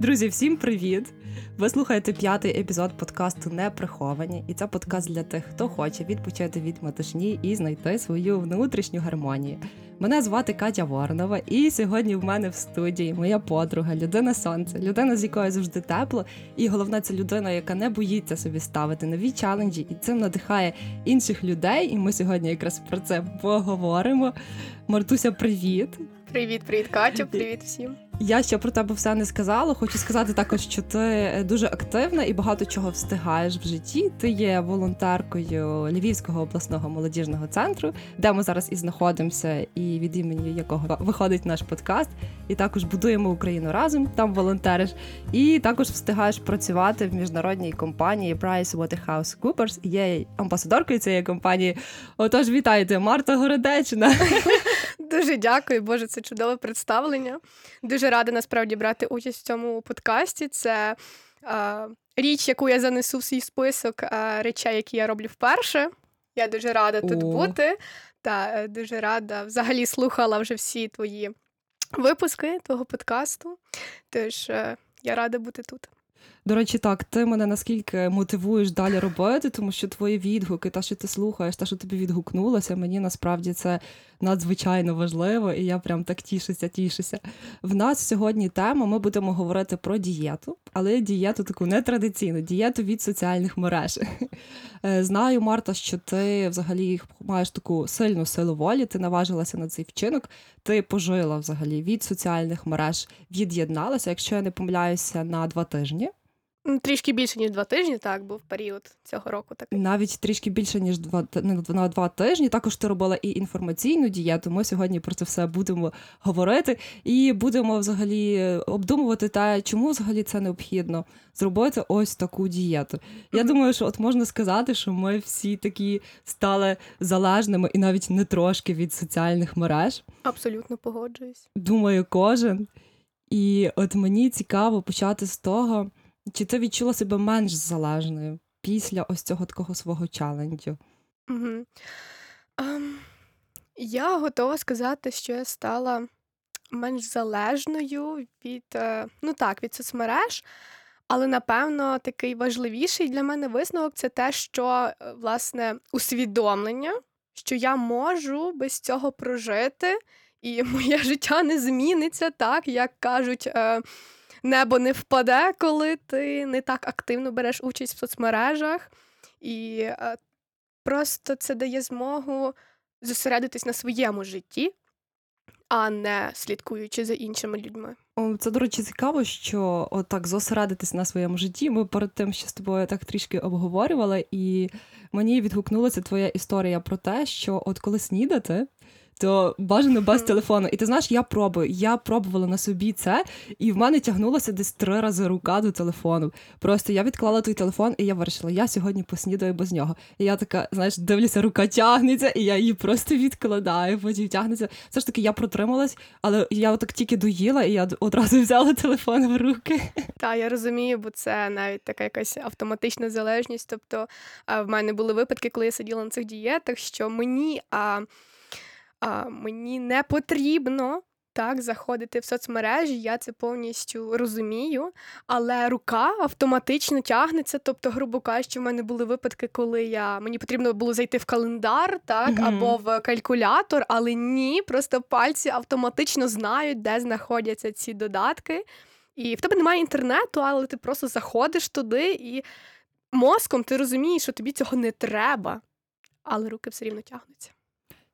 Друзі, всім привіт! Ви слухаєте п'ятий епізод подкасту Неприховані, і це подкаст для тих, хто хоче відпочити від метушні і знайти свою внутрішню гармонію. Мене звати Катя Воронова, і сьогодні в мене в студії моя подруга, людина сонце, людина, з якою завжди тепло, і головне, це людина, яка не боїться собі ставити нові челенджі, і цим надихає інших людей. І ми сьогодні якраз про це поговоримо. Мартуся, привіт! Привіт, привіт, Катю, привіт всім. Я ще про тебе все не сказала. Хочу сказати також, що ти дуже активна і багато чого встигаєш в житті. Ти є волонтеркою Львівського обласного молодіжного центру, де ми зараз і знаходимося, і від імені якого виходить наш подкаст. І також будуємо Україну разом. Там волонтериш. І також встигаєш працювати в міжнародній компанії PricewaterhouseCoopers. Є амбасадоркою цієї компанії. Отож, вітайте, Марта Городечна. Дуже дякую, Боже, це чудове представлення. Дуже рада насправді брати участь в цьому подкасті. Це е, річ, яку я занесу в свій список е, речей, які я роблю вперше. Я дуже рада тут О. бути. Та е, дуже рада взагалі слухала вже всі твої випуски твого подкасту. Тож е, я рада бути тут. До речі, так, ти мене наскільки мотивуєш далі робити, тому що твої відгуки, те, що ти слухаєш, те, що тобі відгукнулося, мені насправді це надзвичайно важливо, і я прям так тішуся, тішуся. В нас сьогодні тема. Ми будемо говорити про дієту, але дієту таку нетрадиційну, дієту від соціальних мереж. Е, Знаю, Марта, що ти взагалі маєш таку сильну силу волі, ти наважилася на цей вчинок, ти пожила взагалі від соціальних мереж, від'єдналася, якщо я не помиляюся, на два тижні. Трішки більше, ніж два тижні, так, був період цього року такий. Навіть трішки більше ніж два на два тижні. Також ти робила і інформаційну дієту. Ми сьогодні про це все будемо говорити і будемо взагалі обдумувати те, чому взагалі це необхідно зробити ось таку дієту. Я думаю, що от можна сказати, що ми всі такі стали залежними і навіть не трошки від соціальних мереж. Абсолютно погоджуюсь. Думаю, кожен. І от мені цікаво почати з того, чи ти відчула себе менш залежною після ось цього такого свого челенджу. Угу. Ем, я готова сказати, що я стала менш залежною від, е, ну так, від соцмереж, але напевно такий важливіший для мене висновок це те, що е, власне усвідомлення, що я можу без цього прожити, і моє життя не зміниться так, як кажуть. Е, Небо не впаде, коли ти не так активно береш участь в соцмережах, і е, Просто це дає змогу зосередитись на своєму житті, а не слідкуючи за іншими людьми. Це, до речі, цікаво, що отак зосередитись на своєму житті. Ми перед тим ще з тобою так трішки обговорювали, і мені відгукнулася твоя історія про те, що от коли снідати. То бажано без телефону. І ти знаєш, я пробую. Я пробувала на собі це, і в мене тягнулася десь три рази рука до телефону. Просто я відклала той телефон, і я вирішила, я сьогодні поснідаю без нього. І я така, знаєш, дивлюся, рука тягнеться, і я її просто відкладаю, потім тягнеться. Все ж таки, я протрималась, але я отак тільки доїла, і я одразу взяла телефон в руки. Та я розумію, бо це навіть така якась автоматична залежність. Тобто в мене були випадки, коли я сиділа на цих дієтах, що мені, а, а, мені не потрібно. Так, заходити в соцмережі, я це повністю розумію, але рука автоматично тягнеться. Тобто, грубо кажучи, в мене були випадки, коли я мені потрібно було зайти в календар, так Мгм. або в калькулятор, але ні, просто пальці автоматично знають, де знаходяться ці додатки. І в тебе немає інтернету, але ти просто заходиш туди, і мозком ти розумієш, що тобі цього не треба, але руки все рівно тягнуться.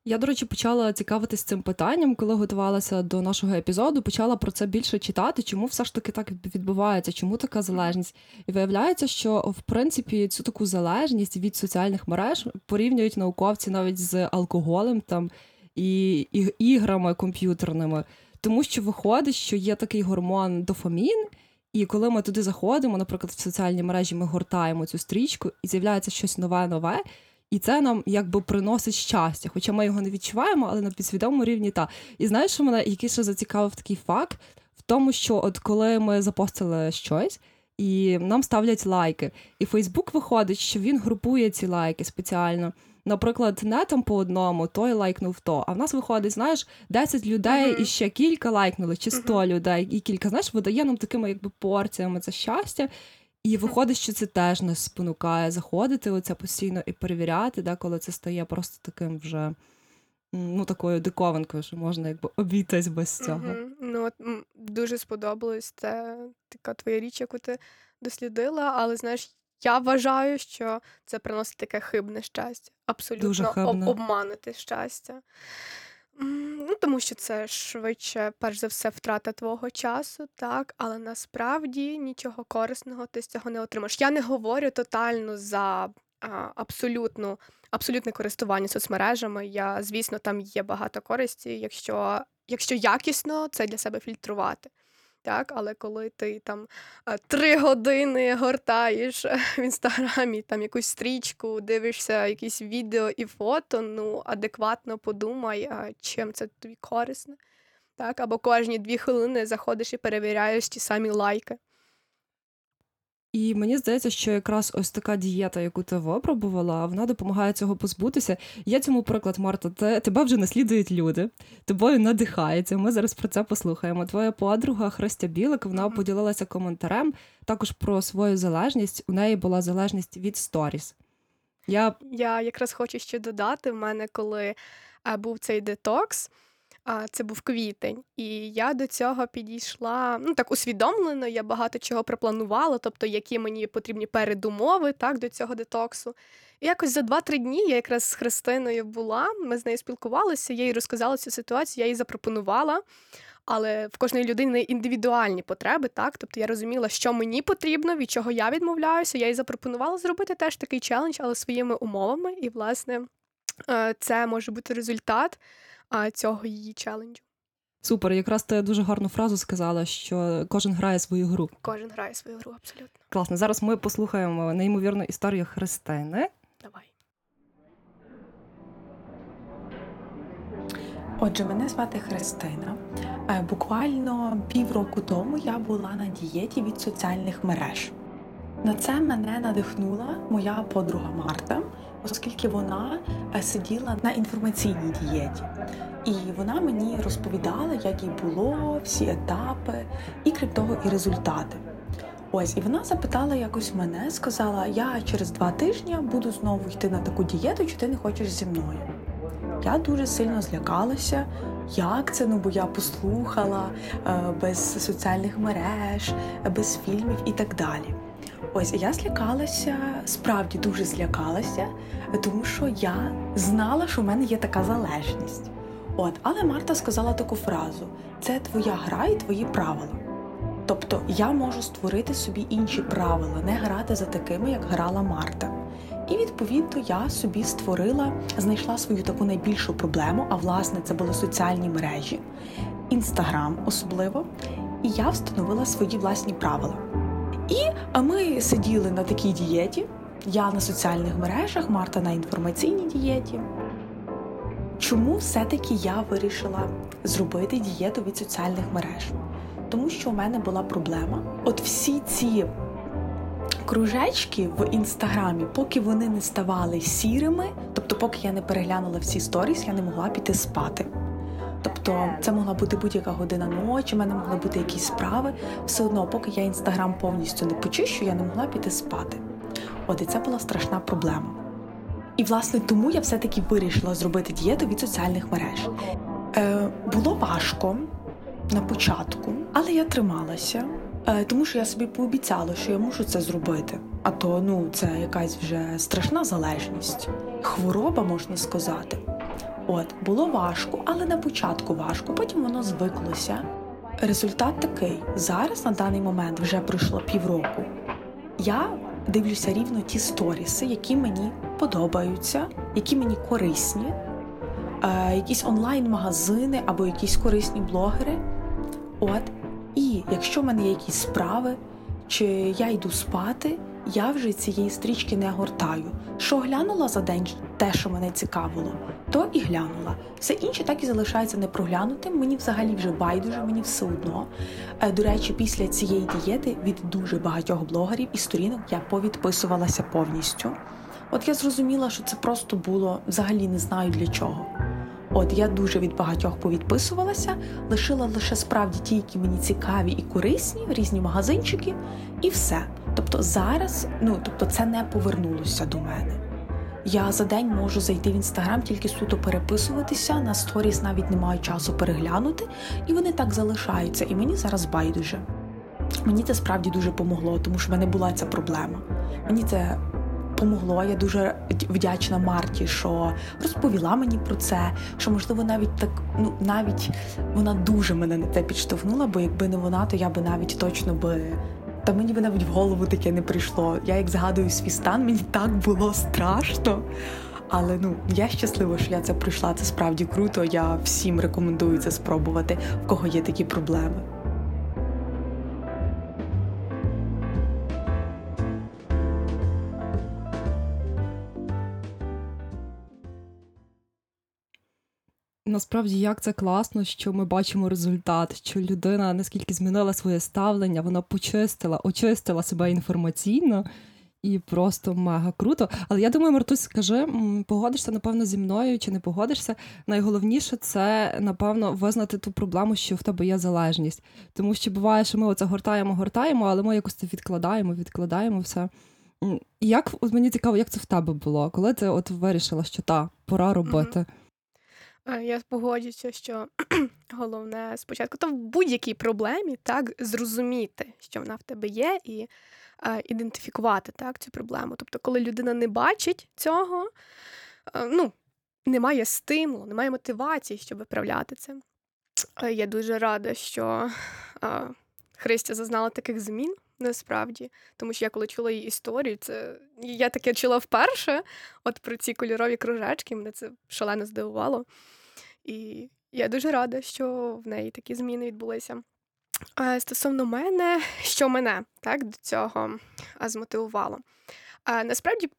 Я, до речі, почала цікавитись цим питанням, коли готувалася до нашого епізоду. Почала про це більше читати, чому все ж таки так відбувається, чому така залежність. І виявляється, що в принципі цю таку залежність від соціальних мереж порівнюють науковці навіть з алкоголем там і, і іграми комп'ютерними, тому що виходить, що є такий гормон дофамін. І коли ми туди заходимо, наприклад, в соціальні мережі, ми гортаємо цю стрічку, і з'являється щось нове, нове, і це нам якби приносить щастя. Хоча ми його не відчуваємо, але на підсвідомому рівні та. І знаєш, що мене який ще зацікавив такий факт в тому, що от коли ми запостили щось, і нам ставлять лайки. І Фейсбук виходить, що він групує ці лайки спеціально. Наприклад, не там по одному, той лайкнув то. А в нас виходить, знаєш, 10 людей Мгм. і ще кілька лайкнули, чи 100 Мгм. людей, і кілька, знаєш, видає нам такими якби порціями це щастя. І виходить, що це теж нас спонукає заходити оце постійно і перевіряти, да, коли це стає просто таким вже ну, такою диковинкою, що можна якби обійтись без цього. Мгм. Ну, от, дуже сподобалось це така твоя річ, яку ти дослідила, але знаєш, я вважаю, що це приносить таке хибне щастя. Абсолютно Дуже об- обманути щастя. Ну, тому що це швидше, перш за все, втрата твого часу, так, але насправді нічого корисного ти з цього не отримаєш. Я не говорю тотально за а, абсолютну, абсолютне користування соцмережами. Я, звісно, там є багато користі, якщо, якщо якісно це для себе фільтрувати. Так, але коли ти там три години гортаєш е, в інстаграмі там якусь стрічку, дивишся якісь відео і фото, ну адекватно подумай, чим це тобі корисно. Так, або кожні дві хвилини заходиш і перевіряєш ті самі лайки. І мені здається, що якраз ось така дієта, яку ти випробувала, вона допомагає цього позбутися. Є цьому приклад, Марта. Те, тебе вже наслідують люди, тобою надихаються. Ми зараз про це послухаємо. Твоя подруга Христя Білик вона поділилася коментарем також про свою залежність. У неї була залежність від сторіс. Я Я якраз хочу ще додати, в мене коли е, був цей детокс, а, це був квітень, і я до цього підійшла ну так усвідомлено, я багато чого пропланувала, тобто які мені потрібні передумови так, до цього детоксу. І якось за 2-3 дні я якраз з Христиною була, ми з нею спілкувалися, я їй розказала цю ситуацію, я їй запропонувала. Але в кожної людини індивідуальні потреби, так? Тобто я розуміла, що мені потрібно, від чого я відмовляюся. Я їй запропонувала зробити теж такий челендж, але своїми умовами. І, власне, е, це може бути результат цього її челенджу. супер, якраз ти дуже гарну фразу сказала, що кожен грає свою гру. Кожен грає свою гру абсолютно. Класно. Зараз ми послухаємо неймовірну історію Христини. Давай. Отже, мене звати Христина. Е, Буквально півроку тому я була на дієті від соціальних мереж. На це мене надихнула моя подруга Марта, оскільки вона е, сиділа на інформаційній дієті. І вона мені розповідала, як їй було, всі етапи, і крім того, і результати. Ось, і вона запитала якось мене, сказала: Я через два тижні буду знову йти на таку дієту, чи ти не хочеш зі мною? Я дуже сильно злякалася, як це, ну бо я послухала е, без соціальних мереж, без фільмів і так далі. Ось я злякалася, справді дуже злякалася, тому що я знала, що в мене є така залежність. От, але Марта сказала таку фразу: це твоя гра і твої правила. Тобто я можу створити собі інші правила, не грати за такими, як грала Марта. І відповідно я собі створила, знайшла свою таку найбільшу проблему, а власне це були соціальні мережі, інстаграм особливо. І я встановила свої власні правила. І ми сиділи на такій дієті. Я на соціальних мережах, Марта на інформаційній дієті. Чому все-таки я вирішила зробити дієту від соціальних мереж? Тому що у мене була проблема. От всі ці кружечки в інстаграмі, поки вони не ставали сірими, тобто, поки я не переглянула всі сторіс, я не могла піти спати. Тобто це могла бути будь-яка година ночі, в мене могли бути якісь справи. Все одно, поки я інстаграм повністю не почищу, я не могла піти спати. От і це була страшна проблема. І власне тому я все-таки вирішила зробити дієту від соціальних мереж. Е, було важко на початку, але я трималася, е, тому що я собі пообіцяла, що я мушу це зробити. А то ну це якась вже страшна залежність, хвороба можна сказати. От було важко, але на початку важко, потім воно звиклося. Результат такий: зараз на даний момент вже пройшло півроку. Я дивлюся рівно ті сторіси, які мені подобаються, які мені корисні, е, якісь онлайн-магазини або якісь корисні блогери. От, і якщо в мене є якісь справи, чи я йду спати, я вже цієї стрічки не гортаю. Що глянула за день те, що мене цікавило, то і глянула. Все інше так і залишається непроглянутим. Мені взагалі вже байдуже, мені все одно. Е, До речі, після цієї дієти від дуже багатьох блогерів і сторінок я повідписувалася повністю. От я зрозуміла, що це просто було взагалі не знаю для чого. От я дуже від багатьох повідписувалася, лишила лише справді ті, які мені цікаві і корисні, різні магазинчики, і все. Тобто зараз, ну тобто, це не повернулося до мене. Я за день можу зайти в інстаграм, тільки суто переписуватися, на сторіс навіть не маю часу переглянути, і вони так залишаються. І мені зараз байдуже. Мені це справді дуже помогло, тому що в мене була ця проблема. Мені це помогло. Я дуже вдячна Марті, що розповіла мені про це. Що можливо навіть так, ну навіть вона дуже мене на те підштовхнула, бо якби не вона, то я би навіть точно би. Та мені би навіть в голову таке не прийшло. Я як згадую свій стан, мені так було страшно. Але ну я щаслива, що я це пройшла. Це справді круто. Я всім рекомендую це спробувати, в кого є такі проблеми. Насправді, як це класно, що ми бачимо результат, що людина наскільки змінила своє ставлення, вона почистила, очистила себе інформаційно і просто мега круто. Але я думаю, Мартусь, скажи, погодишся, напевно, зі мною чи не погодишся. Найголовніше це, напевно, визнати ту проблему, що в тебе є залежність. Тому що буває, що ми оце гортаємо, гортаємо, але ми якось це відкладаємо, відкладаємо все. Як от мені цікаво, як це в тебе було, коли ти от вирішила, що та пора робити. Е, Я погоджуся, що головне спочатку то в будь-якій проблемі так зрозуміти, що вона в тебе є, і е, ідентифікувати так цю проблему. Тобто, коли людина не бачить цього, е, ну немає стимулу, немає мотивації, щоб виправляти це. Е, Я дуже рада, що е, Христя зазнала таких змін. Насправді, тому що я коли чула її історію, це я таке чула вперше. От про ці кольорові кружечки, мене це шалено здивувало. І я дуже рада, що в неї такі зміни відбулися. Стосовно мене, що мене так до цього змотивувало. Насправді,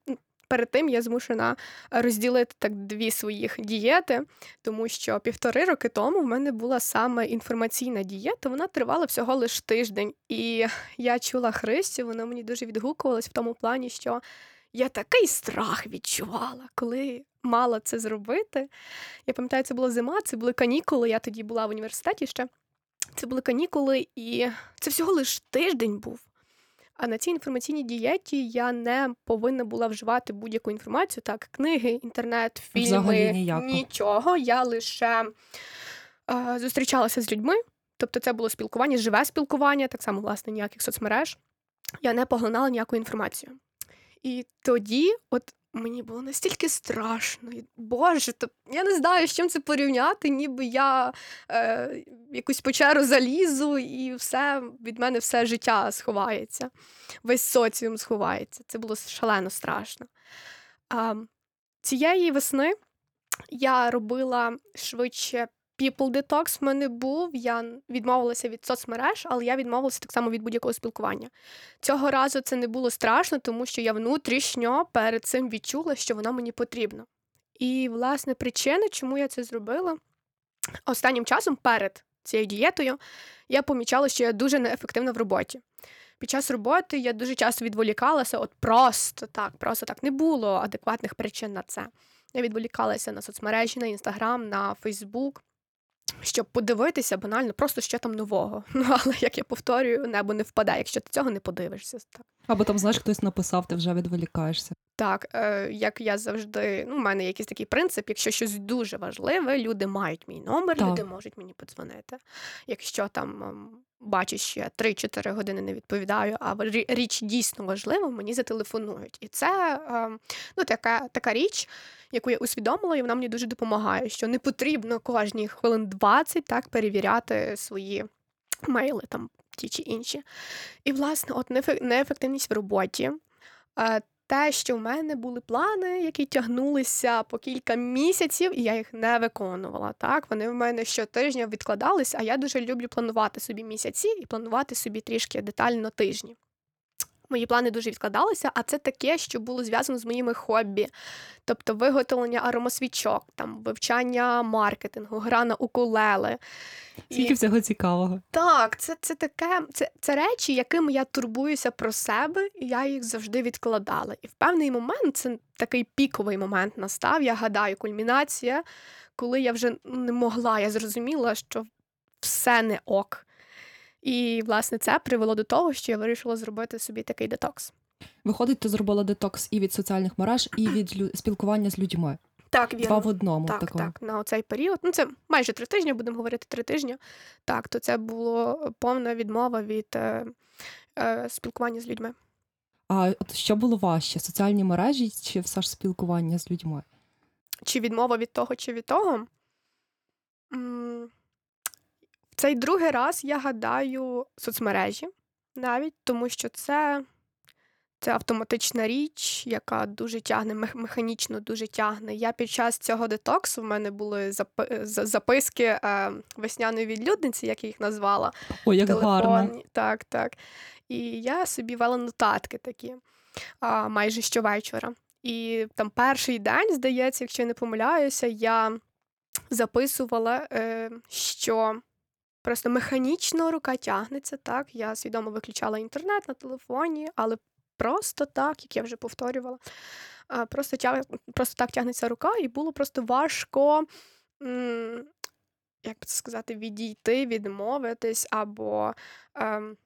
перед тим я змушена розділити так дві своїх дієти, тому що півтори роки тому в мене була саме інформаційна дієта. Вона тривала всього лиш тиждень. І я чула Христю, вона мені дуже відгукувалась в тому плані, що я такий страх відчувала, коли мала це зробити. Я пам'ятаю, це була зима, це були канікули. Я тоді була в університеті ще. Це були канікули, і це всього лиш тиждень був. А на цій інформаційній дієті я не повинна була вживати будь-яку інформацію, так, книги, інтернет, фільми, нічого. Я лише е, зустрічалася з людьми. Тобто це було спілкування, живе спілкування, так само, власне, ніяких соцмереж. Я не поглинала ніяку інформацію. І тоді, от мені було настільки страшно. Боже, то я не знаю, з чим це порівняти, ніби я е, якусь печеру залізу, і все від мене все життя сховається, весь соціум сховається. Це було шалено страшно. Е, цієї весни я робила швидше People Detox в мене був. Я відмовилася від соцмереж, але я відмовилася так само від будь-якого спілкування. Цього разу це не було страшно, тому що я внутрішньо перед цим відчула, що воно мені потрібно. І, власне, причина, чому я це зробила, останнім часом перед цією дієтою я помічала, що я дуже неефективна в роботі. Під час роботи я дуже часто відволікалася, от просто так, просто так не було адекватних причин на це. Я відволікалася на соцмережі, на інстаграм, на Фейсбук, щоб подивитися банально, просто що там нового. Ну але як я повторюю, небо не впаде, якщо ти цього не подивишся. Так, Або там, знаєш, хтось написав, ти вже відволікаєшся. так е, як я завжди, ну, у мене якийсь такий принцип, якщо щось дуже важливе, люди мають мій номер, Так. люди можуть мені подзвонити. Якщо там ем, бачу, я 3-4 години не відповідаю, а річ дійсно важлива, мені зателефонують. І це ем, ну, така, така річ, яку я усвідомила, і вона мені дуже допомагає, що не потрібно кожні хвилин 20 так перевіряти свої мейли, там ті чи інші. І, власне, от неефективність в роботі. Те, що в мене були плани, які тягнулися по кілька місяців, і я їх не виконувала. Так, вони в мене щотижня відкладались, а я дуже люблю планувати собі місяці і планувати собі трішки детально тижні. Мої плани дуже відкладалися, а це таке, що було зв'язано з моїми хобі. Тобто виготовлення аромасвічок, там, вивчання маркетингу, гра на укулеле. Скільки всього цікавого. Так, це, це таке, це, це речі, якими я турбуюся про себе, і я їх завжди відкладала. І в певний момент це такий піковий момент настав. Я гадаю, кульмінація, коли я вже не могла, я зрозуміла, що все не ок. І, власне, це привело до того, що я вирішила зробити собі такий детокс. Виходить, ти зробила детокс і від соціальних мереж, і від лю- спілкування з людьми. Так, Два в одному. Так, такому. так, на цей період. Ну, це майже три тижні, будемо говорити три тижні. Так, то це було повна відмова від е, е, спілкування з людьми. А от що було важче? Соціальні мережі чи все ж спілкування з людьми? чи відмова від того, чи від того. М, Цей другий раз я гадаю соцмережі навіть, тому що це, це автоматична річ, яка дуже тягне, механічно дуже тягне. Я під час цього детоксу в мене були запи- записки е, весняної відлюдниці, як я їх назвала. Ой, як гарно. Так, так. І я собі вела нотатки такі майже щовечора. І там перший день, здається, якщо я не помиляюся, я записувала, е, що просто механічно рука тягнеться. Так, я свідомо виключала інтернет на телефоні, але просто так, як я вже повторювала, просто, тяг... просто так тягнеться рука, і було просто важко. Як би це сказати, відійти, відмовитись або ем,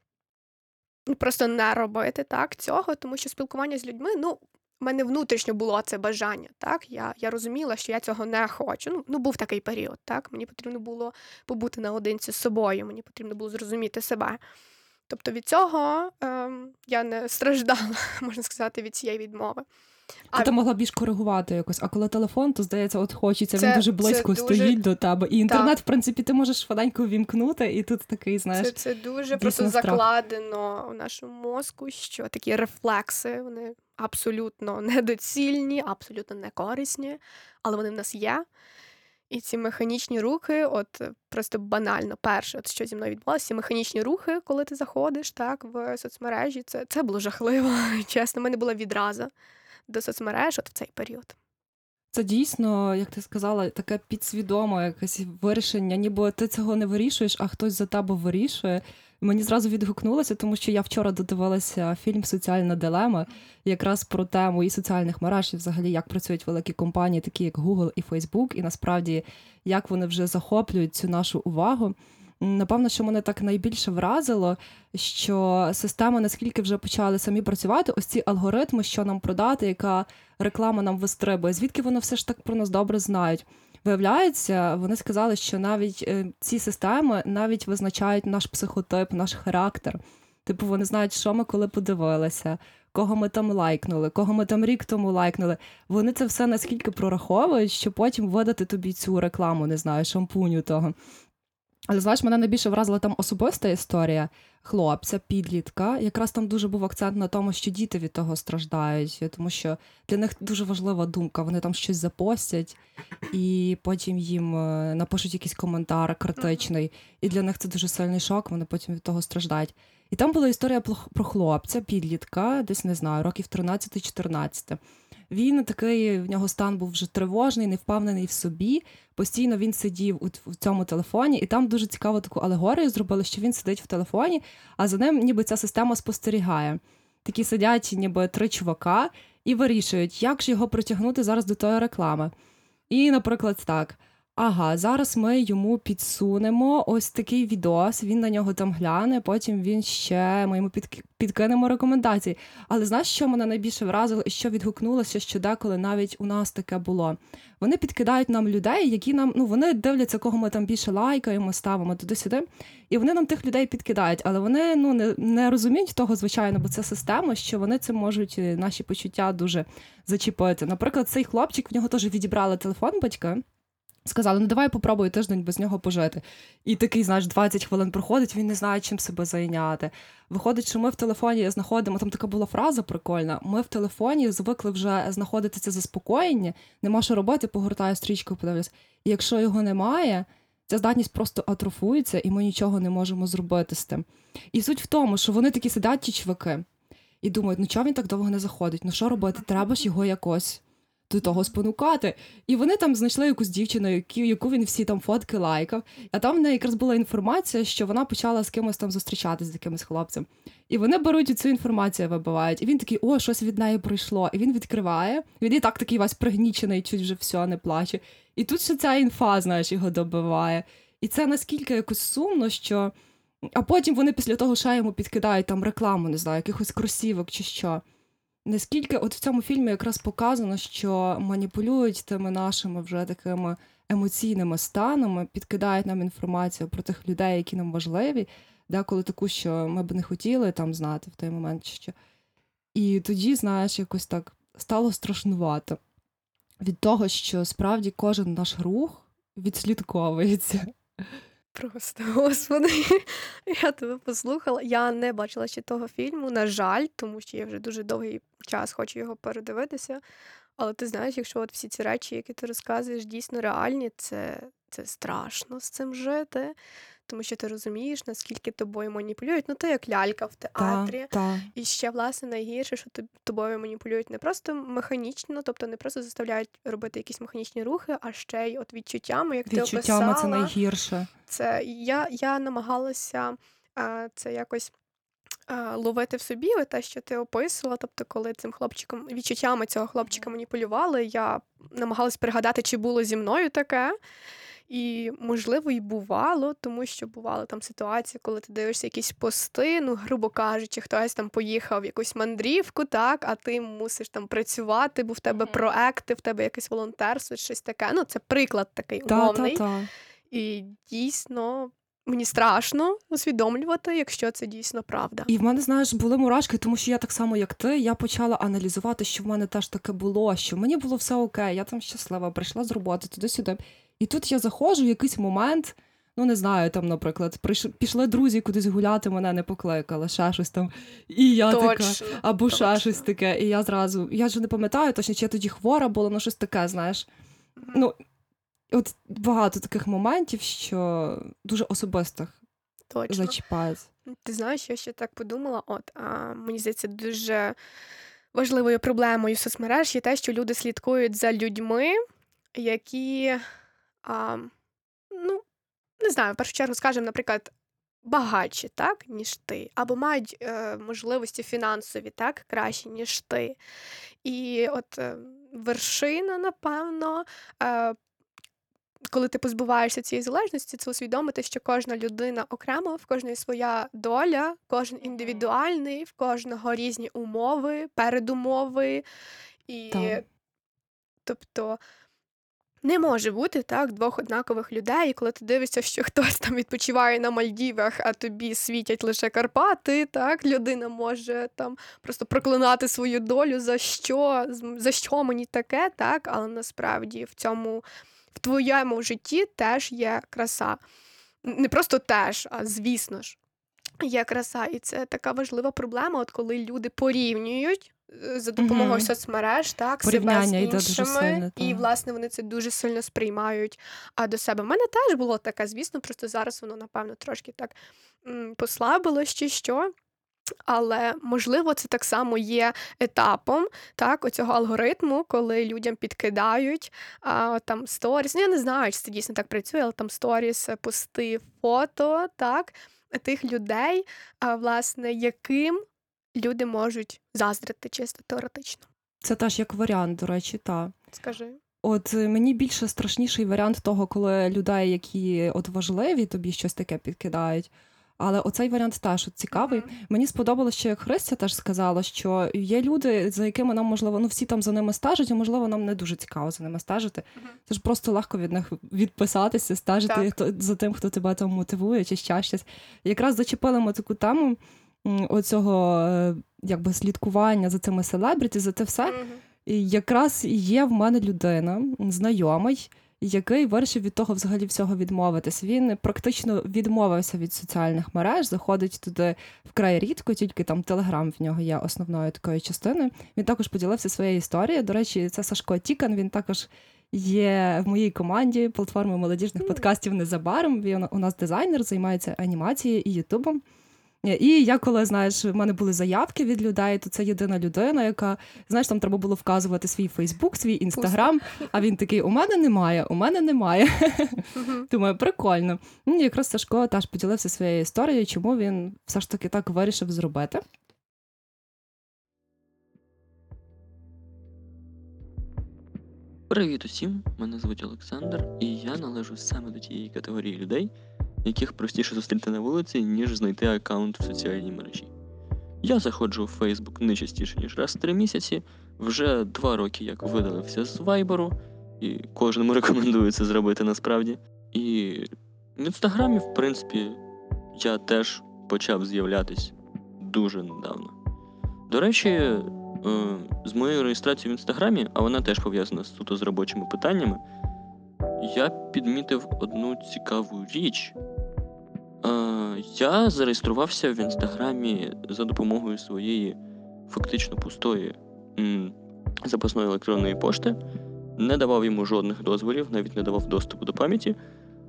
ну, просто не робити так цього, тому що спілкування з людьми, ну, в мене внутрішньо було це бажання. Так? Я, я розуміла, що я цього не хочу. Ну, ну, був такий період. Так? Мені потрібно було побути наодинці з собою, мені потрібно було зрозуміти себе. Тобто від цього ем, я не страждала, можна сказати, від цієї відмови. А Ти могла більш коригувати якось, а коли телефон, то здається, от хочеться, Це- він дуже близько дуже- стоїть до тебе. І інтернет, в принципі, ти можеш швиденько вімкнути, і тут такий, знаєш. Це, це дуже просто страх. закладено в нашому мозку, що такі рефлекси вони абсолютно недоцільні, абсолютно не корисні, але вони в нас є. І ці механічні рухи, от е, просто банально, перше, от що зі мною відбулося, ці механічні рухи, коли ти заходиш так, в соцмережі, це, це було жахливо. Чесно, в мене була відраза до соцмереж от в цей період. Це дійсно, як ти сказала, таке підсвідоме якесь вирішення, ніби ти цього не вирішуєш, а хтось за тебе вирішує. Мені зразу відгукнулося, тому що я вчора додивилася фільм Соціальна дилема якраз про тему і соціальних мереж, і взагалі як працюють великі компанії, такі як Google і Facebook, і насправді як вони вже захоплюють цю нашу увагу. Напевно, що мене так найбільше вразило, що системи наскільки вже почали самі працювати, ось ці алгоритми, що нам продати, яка реклама нам вистрибує, звідки вони все ж так про нас добре знають. Виявляється, вони сказали, що навіть е, ці системи навіть визначають наш психотип, наш характер. Типу, вони знають, що ми коли подивилися, кого ми там лайкнули, кого ми там рік тому лайкнули. Вони це все наскільки прораховують, що потім видати тобі цю рекламу, не знаю, шампуню того. Але знаєш, мене найбільше вразила там особиста історія хлопця, підлітка. Якраз там дуже був акцент на тому, що діти від того страждають, тому що для них дуже важлива думка. Вони там щось запостять, і потім їм е, напишуть якийсь коментар критичний. І для них це дуже сильний шок, вони потім від того страждають. І там була історія про- хлопця, підлітка, десь не знаю, років 13-14. Він такий, в нього стан був вже тривожний, невпевнений в собі. Постійно він сидів у, у цьому телефоні, і там дуже цікаво таку алегорію зробили, що він сидить в телефоні, а за ним ніби ця система спостерігає. Такі сидять, ніби три чувака, і вирішують, як ж його притягнути зараз до тої реклами. І, наприклад, так. Ага, зараз ми йому підсунемо ось такий відос, він на нього там гляне, потім він ще ми йому під, підкинемо рекомендації. Але знаєш, що мене найбільше вразило і що відгукнулося, що деколи навіть у нас таке було. Вони підкидають нам людей, які нам, ну вони дивляться, кого ми там більше лайкаємо, ставимо туди-сюди. І вони нам тих людей підкидають, але вони ну не, не розуміють того, звичайно, бо це система, що вони цим можуть е, наші почуття дуже зачепити. Наприклад, цей хлопчик в нього теж відібрали телефон батьки. Сказали, ну давай попробуй тиждень без нього пожити. І такий, знаєш, 20 хвилин проходить, він не знає, чим себе зайняти. Виходить, що ми в телефоні знаходимо, там така була фраза прикольна. Ми в телефоні звикли вже знаходити це заспокоєння, нема що робити, погортаю стрічку, подивлюсь. І якщо його немає, ця здатність просто атрофується, і ми нічого не можемо зробити з тим. І суть в тому, що вони такі сидять, ті чуваки. і думають, ну чого він так довго не заходить? Ну що робити? Треба ж його якось до того спонукати. І вони там знайшли якусь дівчину, яку, яку він всі там фотки лайкав. А там в неї якраз була інформація, що вона почала з кимось там зустрічатися з якимось хлопцем. І вони беруть цю інформацію, вибивають. І він такий, о, щось від неї пройшло. І він відкриває. Він і так такий весь пригнічений, чуть вже все не плаче. І тут ще ця інфа, знаєш, його добиває. І це наскільки якось сумно, що. А потім вони після того ще йому підкидають там рекламу, не знаю, якихось кросівок чи що. Наскільки от в цьому фільмі якраз показано, що маніпулюють тими нашими вже такими емоційними станами, підкидають нам інформацію про тих людей, які нам важливі, деколи таку, що ми б не хотіли там знати в той момент. що. І тоді, знаєш, якось так стало страшнувато від того, що справді кожен наш рух відслідковується. Просто, господи, я тебе послухала. Я не бачила ще того фільму, на жаль, тому що я вже дуже довгий час хочу його передивитися. Але ти знаєш, якщо от всі ці речі, які ти розказуєш, дійсно реальні, це, це страшно з цим жити, тому що ти розумієш, наскільки тобою маніпулюють. Ну, ти як лялька в театрі. Та, та. І ще, власне, найгірше, що тобою маніпулюють не просто механічно, тобто не просто заставляють робити якісь механічні рухи, а ще й от відчуттями, як ти Відчуттями це найгірше. Це я, я намагалася а, це якось ловити в собі те, що ти описувала. Тобто, коли цим хлопчиком відчуттями цього хлопчика маніпулювали, я намагалась пригадати, чи було зі мною таке. І, можливо, і бувало, тому що бували там ситуації, коли ти дивишся якісь пости, ну, грубо кажучи, хтось там поїхав в якусь мандрівку, так, а ти мусиш там працювати, бо в тебе Мгм. проекти, в тебе якесь волонтерство, щось таке. Ну, це приклад такий Та, умовний. та, та. І дійсно мені страшно усвідомлювати, якщо це дійсно правда. І в мене, знаєш, були мурашки, тому що я так само, як ти, я почала аналізувати, що в мене теж таке було, що мені було все окей, я там щаслива, прийшла з роботи туди-сюди. І тут я заходжу в якийсь момент, ну не знаю, там, наприклад, пішли друзі кудись гуляти, мене не покликали, ще щось там. І я така. Точно. Або ще щось таке. І я зразу, я вже не пам'ятаю точно, чи я тоді хвора була, ну щось таке, знаєш. Ну, от багато таких моментів, що дуже особистих Точно. зачіпають. Ти знаєш, я ще так подумала. От а, мені здається, дуже важливою проблемою соцмереж є те, що люди слідкують за людьми, які, а, ну, не знаю, в першу чергу, скажімо, наприклад, багатші, так, ніж ти, або мають е, можливості фінансові, так, кращі, ніж ти. І от е, вершина, напевно, е, коли ти позбуваєшся цієї залежності, це усвідомити, що кожна людина окремо, в кожної своя доля, кожен індивідуальний, в кожного різні умови, передумови. І Так. тобто не може бути так двох однакових людей, і коли ти дивишся, що хтось там відпочиває на Мальдівах, а тобі світять лише Карпати, так людина може там просто проклинати свою долю за що, за що мені таке, так, але насправді в цьому в твоєму житті теж є краса. Не просто теж, а звісно ж, є краса. І це така важлива проблема, от коли люди порівнюють за допомогою Мгм. соцмереж, так, Порівняння себе з дуже іншими, сильне, і власне вони це дуже сильно сприймають а, до себе. У мене теж було таке, звісно, просто зараз воно, напевно, трошки так м, послабилось чи що. Але можливо, це так само є етапом так, оцього алгоритму, коли людям підкидають а, там сторіс. Ну, я не знаю, чи це дійсно так працює, але там сторіс, е, пости, фото, так, тих людей, а, власне, яким люди можуть заздрити чисто теоретично. Це теж як варіант, до речі, так. Скажи. От е, мені більше страшніший варіант того, коли людей, які от важливі, тобі щось таке підкидають. Але оцей варіант теж от цікавий. Мгм. Мені сподобалося, що як Христя теж сказала, що є люди, за якими нам можливо, ну всі там за ними стежать, а можливо, нам не дуже цікаво за ними стежити. Мгм. Це ж просто легко від них відписатися, стежити Так. за тим, хто тебе там мотивує, чи ще щось. Якраз зачепили ми таку тему оцього е, якби слідкування за цими селебріті, за те все. І якраз є в мене людина, знайомий, який вирішив від того взагалі всього відмовитись. Він практично відмовився від соціальних мереж, заходить туди вкрай рідко, тільки там Телеграм в нього є основною такою частиною. Він також поділився своєю історією. До речі, це Сашко Тікан. Він також є в моїй команді платформи молодіжних подкастів незабаром. Він у нас дизайнер, займається анімацією і Ютубом. І я коли знаєш, в мене були заявки від людей, то це єдина людина, яка знаєш, там треба було вказувати свій Фейсбук, свій інстаграм. А він такий: у мене немає, у мене немає. Думаю, прикольно. Ну, і якраз Сашко теж поділився своєю історією, чому він все ж таки так вирішив зробити. Привіт усім! Мене звуть Олександр, і я належу саме до тієї категорії людей, яких простіше зустріти на вулиці, ніж знайти аккаунт в соціальній мережі. Я заходжу в Facebook не частіше, ніж раз в три місяці, вже два роки як видалився з Вайберу, і кожному рекомендую це зробити насправді. І в інстаграмі, в принципі, я теж почав з'являтись дуже недавно. До речі, е, з моєю реєстрацією в інстаграмі, а вона теж пов'язана суто з робочими питаннями, я підмітив одну цікаву річ. Я зареєструвався в інстаграмі за допомогою своєї фактично пустої запасної електронної пошти, не давав йому жодних дозволів, навіть не давав доступу до пам'яті.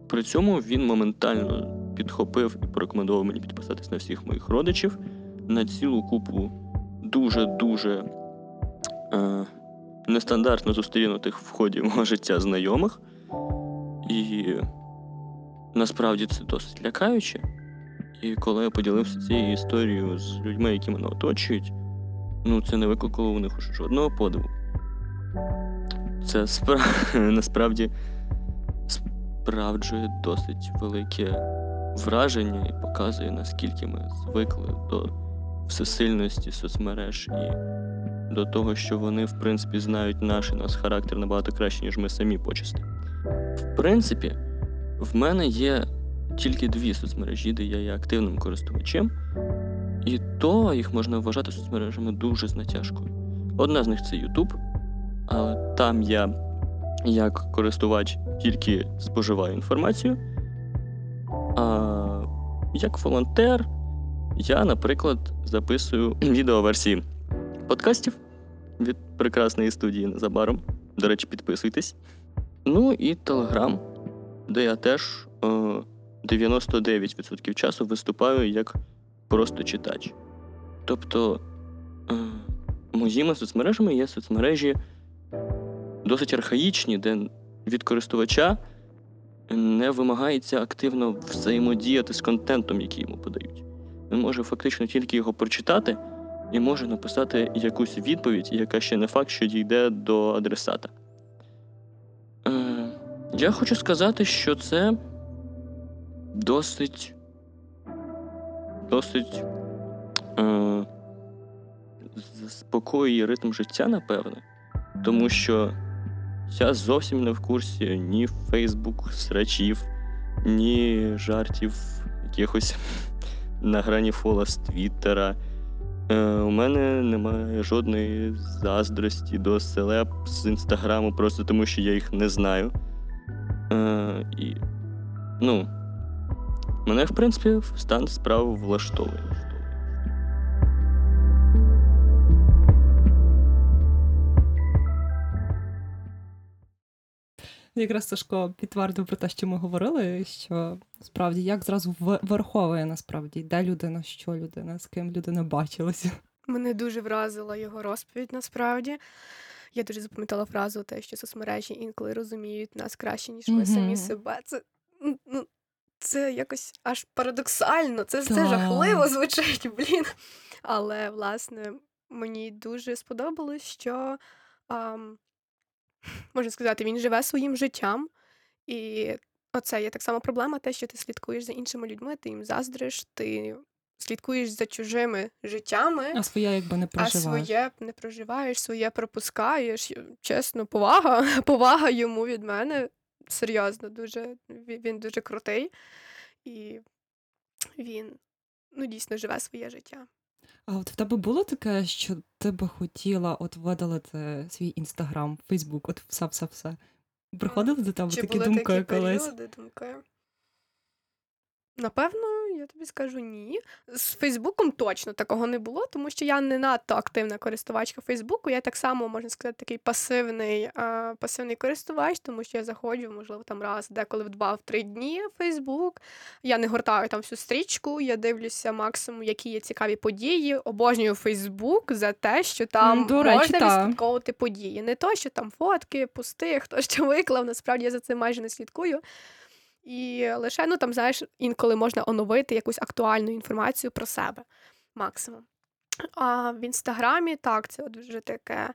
При цьому він моментально підхопив і порекомендував мені підписатись на всіх моїх родичів, на цілу купу дуже-дуже е, нестандартно зустрінутих в ході мого життя знайомих. І насправді це досить лякаюче. І коли я поділився цією історією з людьми, які мене оточують, ну це не викликало у них жодного подиву. Це спра... насправді справджує досить велике враження і показує, наскільки ми звикли до всесильності соцмереж і до того, що вони, в принципі, знають наш і нас характер набагато краще, ніж ми самі почасти. В принципі, в мене є тільки дві соцмережі, де я є активним користувачем, і то їх можна вважати соцмережами дуже з натяжкою. Одна з них це YouTube, але там я, як користувач, тільки споживаю інформацію. А як волонтер, я, наприклад, записую відеоверсії подкастів від прекрасної студії незабаром. До речі, підписуйтесь. Ну і Телеграм, де я теж е, 99% часу виступаю як просто читач. Тобто е, моїми соцмережами є соцмережі досить архаїчні, де від користувача не вимагається активно взаємодіяти з контентом, який йому подають. Він може фактично тільки його прочитати і може написати якусь відповідь, яка ще не факт, що дійде до адресата. Е, я хочу сказати, що це досить досить е, заспокоює ритм життя, напевне. Тому що я зовсім не в курсі ні Фейсбук срачів, ні жартів якихось на грані фола з Твіттера. Е, у мене немає жодної заздрості до селеб з інстаграму, просто тому що я їх не знаю. Е, і, ну, мене, в принципі, стан справ влаштовує. Якраз Сашко підтвердив про те, що ми говорили, що справді як зразу вираховує насправді, де людина, що людина, з ким людина бачилася. Мене дуже вразила його розповідь насправді. Я дуже запам'ятала фразу те, що соцмережі інколи розуміють нас краще, ніж ми самі себе. Це ну, це якось аж парадоксально. Це, це жахливо звучить, блін. Але власне мені дуже сподобалось, що ам, можна сказати, він живе своїм життям. І оце є так само проблема, те, що ти слідкуєш за іншими людьми, ти їм заздриш, ти слідкуєш за чужими життями. А своє якби не А проживаєш. своє не проживаєш, своє пропускаєш. Чесно, повага. Повага йому від мене. Серйозно, дуже він дуже крутий. І він ну, дійсно живе своє життя. А от в тебе було таке, що ти би хотіла от видалити свій інстаграм, Фейсбук, от все, все, все. Приходили до тебе Чи такі були думки такі колись? періоди, думки? Напевно, я тобі скажу ні. З Фейсбуком точно такого не було, тому що я не надто активна користувачка Фейсбуку. Я так само, можна сказати, такий пасивний, а, пасивний користувач, тому що я заходжу, можливо, там раз, деколи в два, в три дні в Фейсбук. Я не гортаю там всю стрічку, я дивлюся максимум, які є цікаві події. Обожнюю Фейсбук за те, що там до речі, можна та. відслідковувати події. Не то, що там фотки, пости, хто що виклав. Насправді я за цим майже не слідкую. І лише, ну там, знаєш, інколи можна оновити якусь актуальну інформацію про себе максимум. А в інстаграмі так, це от вже таке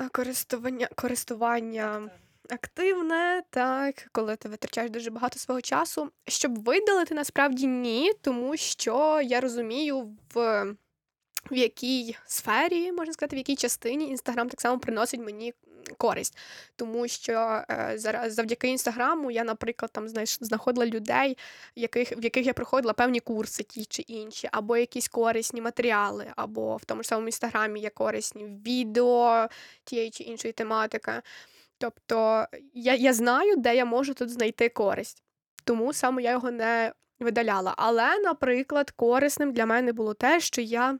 е, користування, користування активне, так, коли ти витрачаєш дуже багато свого часу. Щоб видалити, насправді ні, тому що я розумію, в, в якій сфері, можна сказати, в якій частині інстаграм так само приносить мені користь. Тому що е, зараз завдяки інстаграму я, наприклад, там знаєш, знаходила людей, яких, в яких я проходила певні курси, ті чи інші, або якісь корисні матеріали, або в тому ж самому інстаграмі є корисні відео тієї чи іншої тематики. Тобто я, я знаю, де я можу тут знайти користь. Тому саме я його не видаляла. Але, наприклад, корисним для мене було те, що я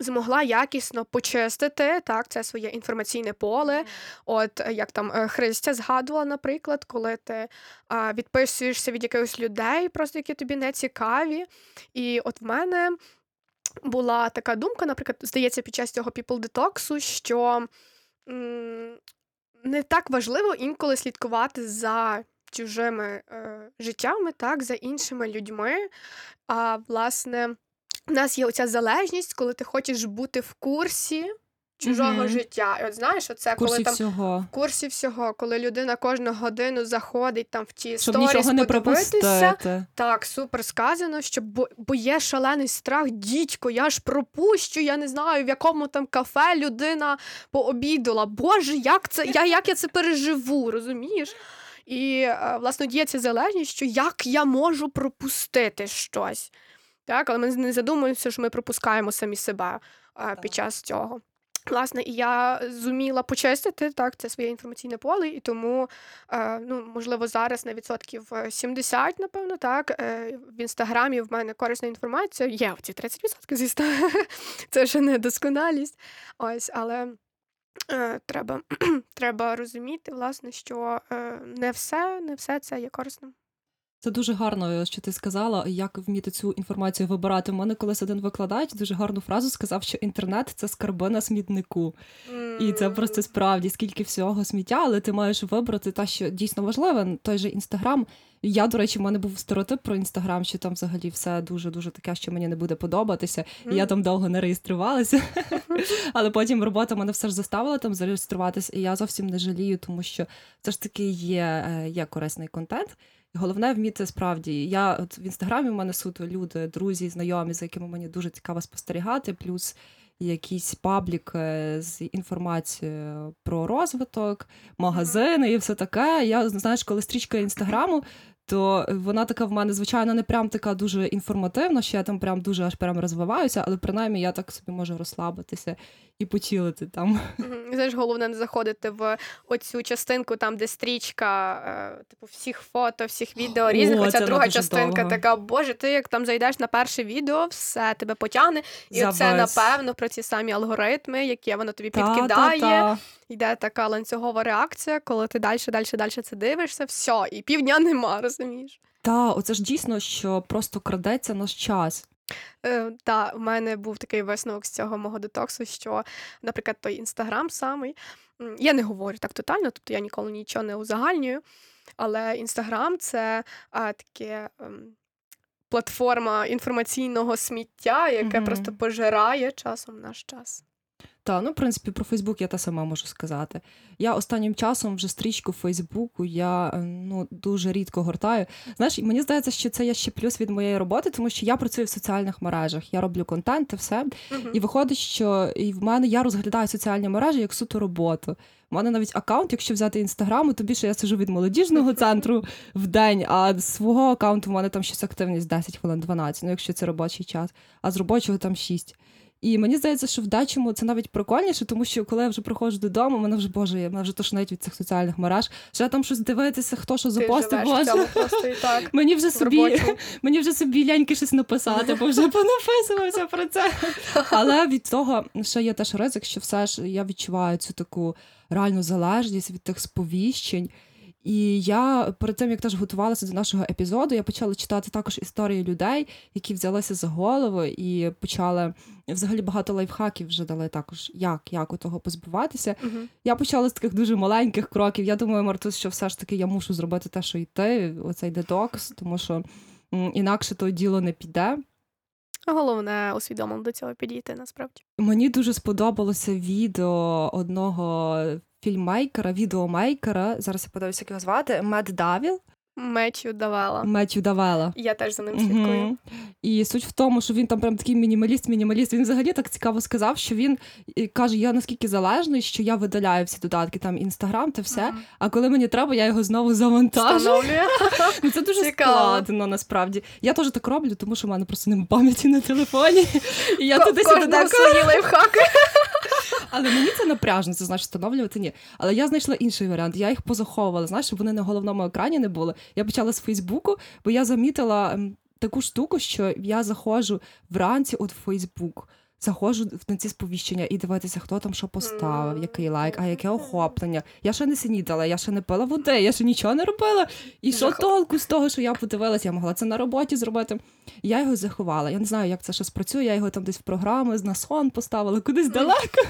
змогла якісно почистити так, це своє інформаційне поле. От е, як там е, Христя згадувала, наприклад, коли ти а, відписуєшся від якихось людей, просто які тобі не цікаві. І от в мене була така думка, наприклад, здається, під час цього people детоксу, що м, не так важливо інколи слідкувати за чужими е, життями, так, за іншими людьми. А власне, в нас є оця залежність, коли ти хочеш бути в курсі чужого Мгм. життя. І от знаєш, оце коли там всього. в курсі всього, коли людина кожну годину заходить там в ті Щоб сторіс нічого не пропустити. Так, супер сказано, що бо, бо є шалений страх, дідько, я ж пропущу, я не знаю, в якому там кафе людина пообідала. Боже, як це, я, як я це переживу, розумієш? І, е, власне, ця залежність, що як я можу пропустити щось. Так, але ми не задумуємося, що ми пропускаємо самі себе е, під час цього. Власне, і я зуміла почистити так, це своє інформаційне поле, і тому, е, ну, можливо, зараз на відсотків е, 70, напевно, так, е, в інстаграмі в мене корисна інформація. Є ці 30%, звісно, це вже не досконалість. Ось, але е, треба, треба розуміти, власне, що е, не все, не все це є корисним. Це дуже гарно, що ти сказала, як вміти цю інформацію вибирати. У мене колись один викладач дуже гарну фразу сказав, що інтернет це скарби на смітнику. І це просто справді скільки всього сміття, але ти маєш вибрати те, що дійсно важливе. Той же інстаграм. Я, до речі, в мене був стереотип про інстаграм, що там взагалі все дуже дуже таке, що мені не буде подобатися. І я там довго не реєструвалася. Але потім робота мене все ж заставила там зареєструватися, і я зовсім не жалію, тому що це ж таки є, е, є корисний контент. Головне вміти справді. Я от в інстаграмі в мене суто люди, друзі, знайомі, за якими мені дуже цікаво спостерігати, плюс якийсь паблік е, з інформацією про розвиток, магазини і все таке. Я знаєш, коли стрічка інстаграму, то вона така в мене, звичайно, не прям така дуже інформативна, що я там прям дуже аж прям розвиваюся, але принаймні я так собі можу розслабитися і почілити там. Знаєш, головне не заходити в оцю частинку, там, де стрічка, е, типу, всіх фото, всіх відео різних. О, Оця це друга частинка довго. така, боже, ти як там зайдеш на перше відео, все тебе потягне. І За це, напевно, про ці самі алгоритми, які воно тобі Та, підкидає. та, та. Йде така ланцюгова реакція, коли ти далі, далі, далі це дивишся, все, і півдня нема, розумієш? Та, оце ж дійсно, що просто крадеться наш час. Е, та, в мене був такий висновок з цього мого детоксу, що, наприклад, той інстаграм самий. Я не говорю так тотально, тобто я ніколи нічого не узагальнюю. Але інстаграм це а, таке. ем, Платформа інформаційного сміття, яке Мгм. просто пожирає часом наш час. Та, ну, в принципі, про Фейсбук я та сама можу сказати. Я останнім часом вже стрічку Фейсбуку я е, ну, дуже рідко гортаю. Знаєш, мені здається, що це є ще плюс від моєї роботи, тому що я працюю в соціальних мережах, я роблю контент і все. Мгм. І виходить, що і в мене я розглядаю соціальні мережі як суто роботу. У мене навіть аккаунт, якщо взяти інстаграму, то більше я сижу від молодіжного центру в день, а з свого аккаунту в мене там щось активність 10 хвилин 12, ну якщо це робочий час, а з робочого там 6. І мені здається, що в дечому це навіть прикольніше, тому що коли я вже приходжу додому, мене вже боже, я- мене вже тошнить від цих соціальних мереж. Ще там щось дивитися, хто що Ти запостив. Боже. Мені вже собі мені вже собі ляньки щось написати, бо вже понаписувався про це. Але від того ще є теж ризик, що все ж я відчуваю цю таку реальну залежність від тих сповіщень. І я перед тим, як теж готувалася до нашого епізоду, я почала читати також історії людей, які взялися за голову і почали взагалі багато лайфхаків вже дали також, як, як у того позбуватися. Мгм. Я почала з таких дуже маленьких кроків. Я думаю, Мартус, що все ж таки я мушу зробити те, що йти, оцей детокс, тому що інакше то діло не піде. Головне усвідомлено до цього підійти насправді. Мені дуже сподобалося відео одного фільммейкера, відеомейкера. Зараз я подивлюся, як його звати. Мед Давіл, Мечу давала. Меттю Давела. Я теж за ним слідкую. Мгм. І суть в тому, що він там прям такий мінімаліст, мінімаліст. Він взагалі так цікаво сказав, що він каже: я наскільки залежний, що я видаляю всі додатки, там інстаграм, та все. Мгм. А коли мені треба, я його знову завантажу. Ну, це дуже Цікаво. складно насправді. Я теж так роблю, тому що в мене просто немає пам'яті на телефоні. І я туди сюди лайфхаки. Але мені це напряжно, це значить встановлювати ні. Але я знайшла інший варіант. Я їх позаховувала, знаєш, щоб вони на головному екрані не були. Я почала з Фейсбуку, бо я замітила ем, таку штуку, що я заходжу вранці от в Фейсбук. Заходжу на ці сповіщення і дивитися, хто там що поставив, який лайк, а яке охоплення. Я ще не снідала, я ще не пила води, я ще нічого не робила. І що толку з того, що я подивилася, я могла це на роботі зробити. Я його заховала. Я не знаю, як це ще спрацює. Я його там десь в програми на сон поставила, кудись далеко.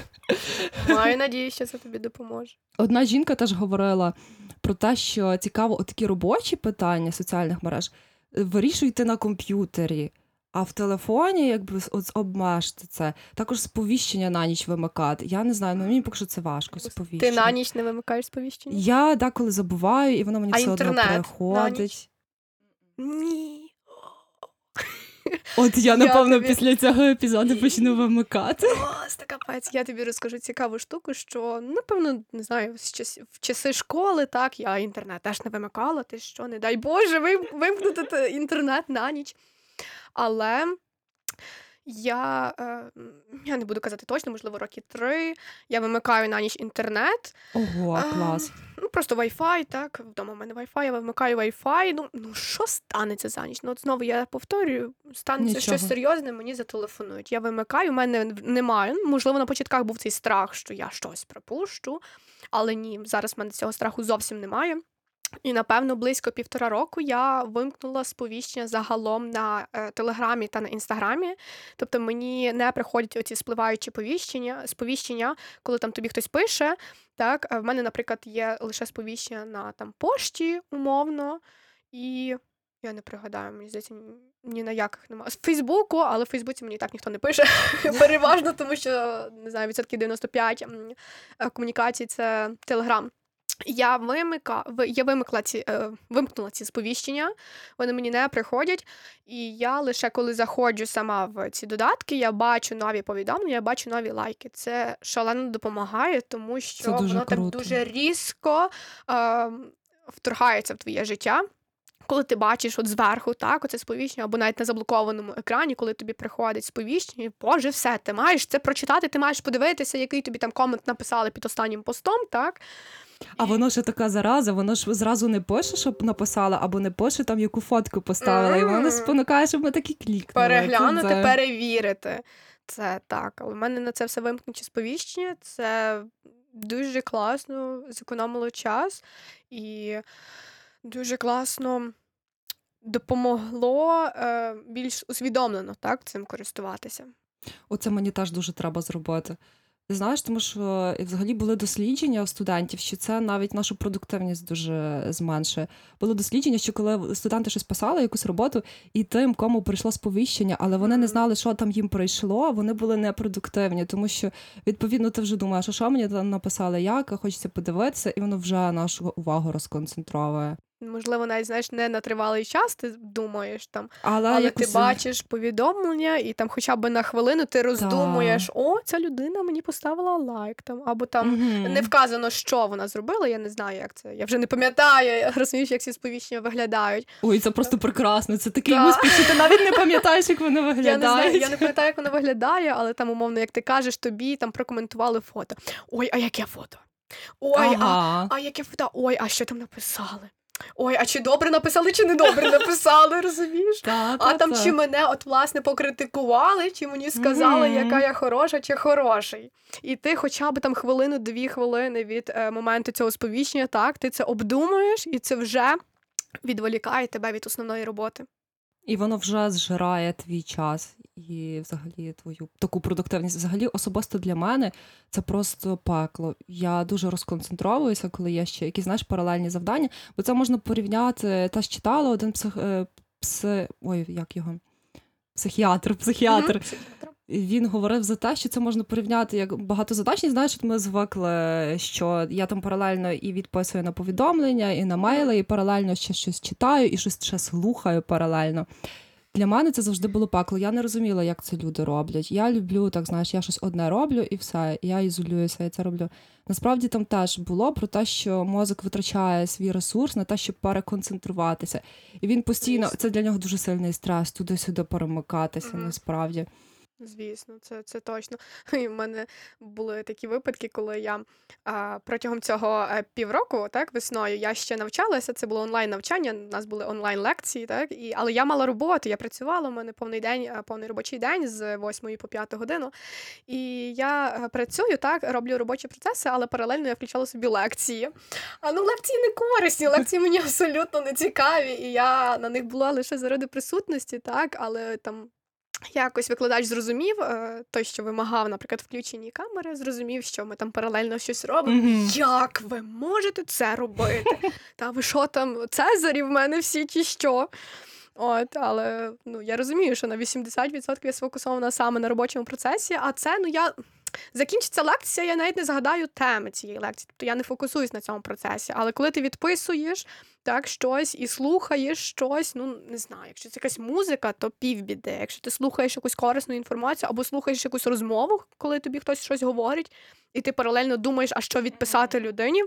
Маю надію, що це тобі допоможе. Одна жінка теж говорила про те, що цікаво, такі робочі питання соціальних мереж е, вирішуйте на комп'ютері. А в телефоні, якби от обмежте це, також сповіщення на ніч вимикати. Я не знаю, ну мені поки що це важко. Сповіщення. Ти на ніч не вимикаєш сповіщення? Я деколи забуваю, і воно мені А все одно приходить. Ні. От я, Я напевно, тобі- після цього епізоду почну вимикати. Просто капець. Я тобі розкажу цікаву штуку, що напевно не знаю, в часи школи, так я інтернет теж не вимикала. Ти що, не дай Боже, вим- вимкнути інтернет на ніч. Але я, е, я не буду казати точно, можливо, роки три. Я вимикаю на ніч інтернет. Ого, А, клас. Ну, просто Wi-Fi, так. Вдома в мене Wi-Fi, я вимикаю Wi-Fi. Ну, ну що станеться за ніч? Ну, от знову я повторюю, станеться Нічого. щось серйозне, мені зателефонують. Я вимикаю, у мене немає. Ну, Можливо, на початках був цей страх, що я щось пропущу, але ні, зараз в мене цього страху зовсім немає. І напевно близько півтора року я вимкнула сповіщення загалом на е, телеграмі та на інстаграмі. Тобто мені не приходять оці спливаючі повіщення, сповіщення, коли там тобі хтось пише. Так, в мене, наприклад, є лише сповіщення на там пошті, умовно, і я не пригадаю, мені здається, ні- на яких немає. З Фейсбуку, але в Фейсбуці мені так ніхто не пише. Переважно, тому що не знаю, відсотків 95 е, комунікацій це Телеграм. Я вимика, я вимикла ці, е, вимкнула ці сповіщення, вони мені не приходять. І я лише коли заходжу сама в ці додатки, я бачу нові повідомлення, я бачу нові лайки. Це шалено допомагає, тому що воно круто. так дуже різко е, вторгається в твоє життя. Коли ти бачиш от зверху, так, оце сповіщення, або навіть на заблокованому екрані, коли тобі приходить сповіщення, і, боже, все, ти маєш це прочитати, ти маєш подивитися, який тобі там комент написали під останнім постом, так? А воно ж така зараза, воно ж зразу не пише, щоб написала, або не пише там, яку фотку поставила. І воно спонукає, щоб ми такі клікнули. переглянути, Це- перевірити. Це так. Але в мене на це все вимкнуті сповіщення. Це дуже класно, зекономило час і дуже класно допомогло е, більш усвідомлено так, цим користуватися. Оце мені теж дуже треба зробити. Ти знаєш, тому що взагалі були дослідження у студентів, що це навіть нашу продуктивність дуже зменшує. Було дослідження, що коли студенти щось писали, якусь роботу, і тим, кому прийшло сповіщення, але вони не знали, що там їм прийшло, вони були непродуктивні, тому що відповідно ти вже думаєш, а що мені там написали, як, хочеться подивитися, і воно вже нашу увагу розконцентровує. Можливо, навіть знаєш, не на тривалий час, ти думаєш там, Але, але ти бачиш повідомлення, і там хоча б на хвилину ти роздумуєш, о, ця людина мені поставила лайк там, або там. Мгм. Не вказано, що вона зробила, я не знаю, як це. Я вже не пам'ятаю, я розумієш, як ці сповіщення виглядають. Ой, це просто прекрасно. Це такий Так. успіх, що ти навіть не пам'ятаєш, як вони Я не знаю, я не пам'ятаю, як вона виглядає, але там, умовно, як ти кажеш, тобі там прокоментували фото. Ой, а яке фото? Ой, а, а яке фото? Ой, а що там написали? Ой, а чи добре написали, чи не добре написали, розумієш? Так, А там чи мене от власне покритикували, чи мені сказали, яка я хороша чи хороший. І ти хоча б там хвилину-дві хвилини від е, моменту цього сповіщення, так, ти це обдумуєш, і це вже відволікає тебе від основної роботи. І воно вже зжирає твій час і взагалі твою таку продуктивність. Взагалі, особисто для мене це просто пекло. Я дуже розконцентровуюся, коли є ще якісь знаєш паралельні завдання, бо це можна порівняти. Та ж читала один псих, е, пси, ой, як його? Психіатр, психіатр. Мгм. Він говорив за те, що це можна порівняти як багатозадачність. Знаєш, ми звикли, що я там паралельно і відписую на повідомлення, і на мейли, і паралельно ще щось читаю, і щось ще слухаю паралельно. Для мене це завжди було пекло. Я не розуміла, як це люди роблять. Я люблю, так знаєш, я щось одне роблю і все. Я ізолююся, я це роблю. Насправді там теж було про те, що мозок витрачає свій ресурс на те, щоб переконцентруватися. І він постійно це для нього дуже сильний стрес, туди-сюди перемикатися. Насправді. Звісно, це, це точно. І в мене були такі випадки, коли я а, протягом цього е, півроку, так, весною, я ще навчалася. Це було онлайн навчання. У нас були онлайн лекції, так, і, але я мала роботу, я працювала. У мене повний день, е, повний робочий день з 8 по 5 годину. І я е, працюю, так, роблю робочі процеси, але паралельно я включала собі лекції. А ну лекції не корисні, лекції мені абсолютно не цікаві. І я на них була лише заради присутності, так, але там. Якось викладач зрозумів, е, той, що вимагав, наприклад, включені камери, зрозумів, що ми там паралельно щось робимо. Мгм. Як ви можете це робити? Та ви що там, Цезарі в мене всі чи що? От, але ну, я розумію, що на 80% я сфокусована саме на робочому процесі, а це ну я. Закінчиться лекція, я навіть не згадаю теми цієї лекції. Тобто я не фокусуюсь на цьому процесі. Але коли ти відписуєш так, щось і слухаєш щось, ну не знаю, якщо це якась музика, то півбіди. Якщо ти слухаєш якусь корисну інформацію або слухаєш якусь розмову, коли тобі хтось щось говорить, і ти паралельно думаєш, а що відписати людині,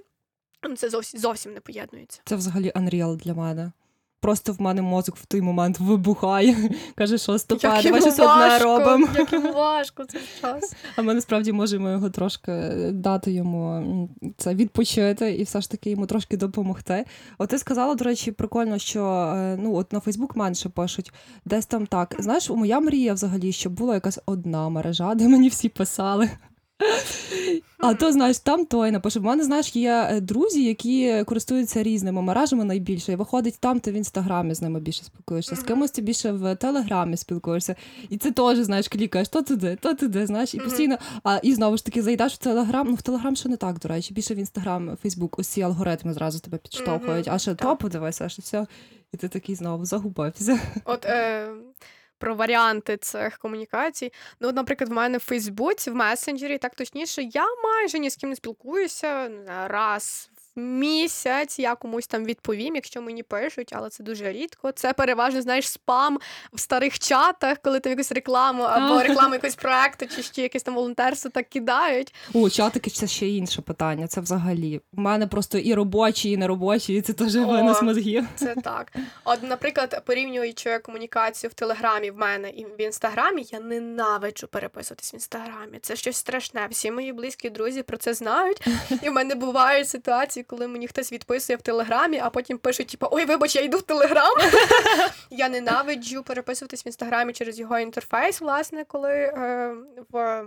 це зовсім зовсім не поєднується. Це взагалі unreal для мене. Просто в мене мозок в той момент вибухає. Каже, що давай щось одне робимо. як йому важко цей час. А ми насправді можемо його трошки дати йому це відпочити і все ж таки йому трошки допомогти. От ти сказала, до речі, прикольно, що е, ну от на Фейсбук менше пишуть, десь там так. Знаєш, моя мрія взагалі, щоб була якась одна мережа, де мені всі писали. А то знаєш, там той напише. У мене знаєш, є е, друзі, які користуються різними мережами найбільше. І виходить там, ти в інстаграмі з ними більше спілкуєшся. З кимось ти більше в телеграмі спілкуєшся. І це теж, знаєш, клікаєш то туди, то туди, знаєш, і постійно. А і знову ж таки зайдеш в телеграм. Ну в телеграм ще не так, до речі. Більше в інстаграм, Фейсбук, усі алгоритми зразу тебе підштовхують. А ще то подивися, а ще все. І ти такий знову загубився. От е, про варіанти цих комунікацій. Ну, от, наприклад, в мене в Фейсбуці, в месенджері, так точніше, я майже ні з ким не спілкуюся раз місяць. Я комусь там відповім, якщо мені пишуть, але це дуже рідко. Це переважно, знаєш, спам в старих чатах, коли там якусь рекламу або рекламу якогось проекту, чи ще якесь там волонтерство так кидають. О, чатики це ще інше питання. Це взагалі. У мене просто і робочі, і неробочі, і це теж винос мозгів. Це так. От, наприклад, порівнюючи комунікацію в Телеграмі в мене і в інстаграмі, я ненавиджу переписуватись в інстаграмі. Це щось страшне. Всі мої близькі друзі про це знають. І в мене бувають ситуації, коли мені хтось відписує в Телеграмі, а потім пишуть, типу, ой, вибач, я йду в Телеграм. я ненавиджу переписуватись в інстаграмі через його інтерфейс, власне, коли е, в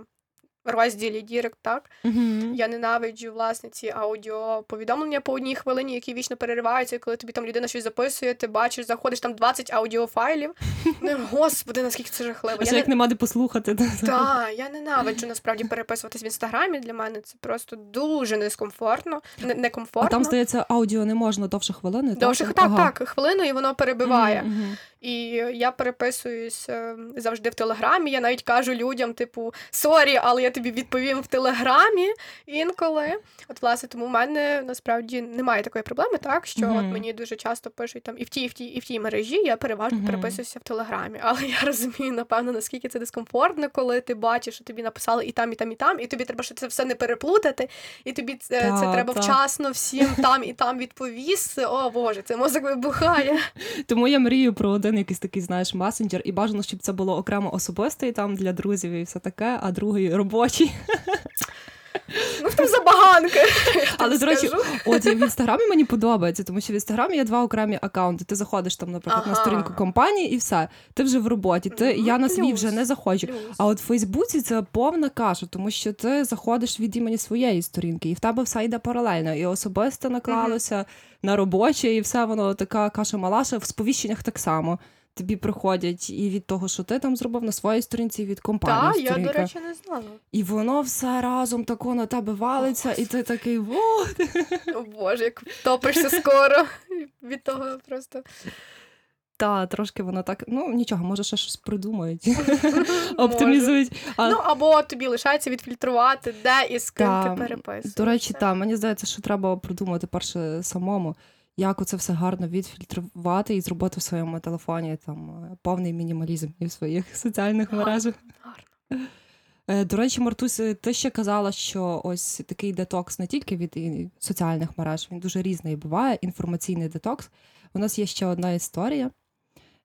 розділі Direct, так. Мгм. Я ненавиджу власне ці аудіоповідомлення по одній хвилині, які вічно перериваються, і коли тобі там людина щось записує, ти бачиш, заходиш там 20 аудіофайлів. Ну, господи, наскільки це жахливо. А Я як не... нема де послухати. Так, я ненавиджу насправді переписуватись в інстаграмі. Для мене це просто дуже дискомфортно, не, А некомфортно. там, здається, аудіо не можна довше хвилини. Довше так? так, Ага. так, хвилину, і воно перебиває. Мгм. І я переписуюсь е, завжди в Телеграмі. Я навіть кажу людям, типу, sorry, але я тобі відповім в Телеграмі інколи. От, власне, тому в мене насправді немає такої проблеми, так що Мгм. от мені дуже часто пишуть там і в тій, і в тій, і в тій мережі. Я переважно Мгм. переписуюся в Телеграмі. Але я розумію, напевно, наскільки це дискомфортно, коли ти бачиш, що тобі написали і там, і там, і там, і тобі треба що це все не переплутати, і тобі це, це треба та. вчасно всім там і там відповісти. О Боже, це мозок вибухає. Тому я мрію про один якийсь такий, знаєш, месенджер, і бажано, щоб це було окремо особистий там для друзів і все таке, а другий робочий. Ну, в там забаганки. Але, до речі. От в інстаграмі мені подобається, тому що в інстаграмі є два окремі акаунти. Ти заходиш там, наприклад, на сторінку компанії, і все. Ти вже в роботі. Ти Ну, я на свій вже не заходжу. Плюс. А от в Фейсбуці це повна каша, тому що ти заходиш від імені своєї сторінки, і в тебе все йде паралельно. І особисто наклалося на робоче, і все воно така каша малаша. В сповіщеннях так само. Тобі приходять і від того, що ти там зробив на своїй сторінці, і від компанії. Так, я, до речі, не знала. І воно все разом тако на тебе валиться, і ти такий во. О Боже, як топишся скоро від того просто. Та трошки воно так. Ну нічого, може ще щось придумають, оптимізують. А, Ну або тобі лишається відфільтрувати, де і з ким Та, ти переписуєшся. До речі, так, мені здається, що треба придумати перше самому, як оце все гарно відфільтрувати і зробити в своєму телефоні там е, повний мінімалізм і в своїх соціальних Гарно, мережах. гарно. Е, До речі, Мартусь, е, ти ще казала, що ось такий детокс не тільки від соціальних мереж, він дуже різний буває. Інформаційний детокс. У нас є ще одна історія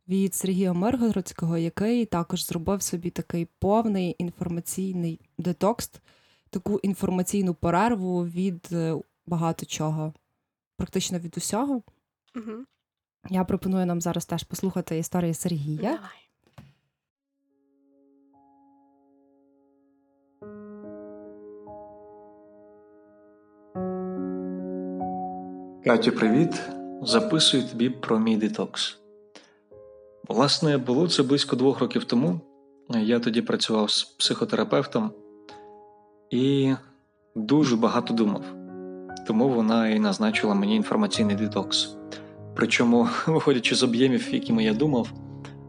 від Сергія Миргородського, який також зробив собі такий повний інформаційний детокс, таку інформаційну перерву від багато чого, практично від усього. Угу. Я пропоную нам зараз теж послухати історію Сергія. Давай. Катю, привіт! Записую тобі про мій детокс. Власне, було це близько двох років тому. Я тоді працював з психотерапевтом і дуже багато думав. Тому вона і назначила мені інформаційний детокс. Причому, виходячи з об'ємів, якими я думав,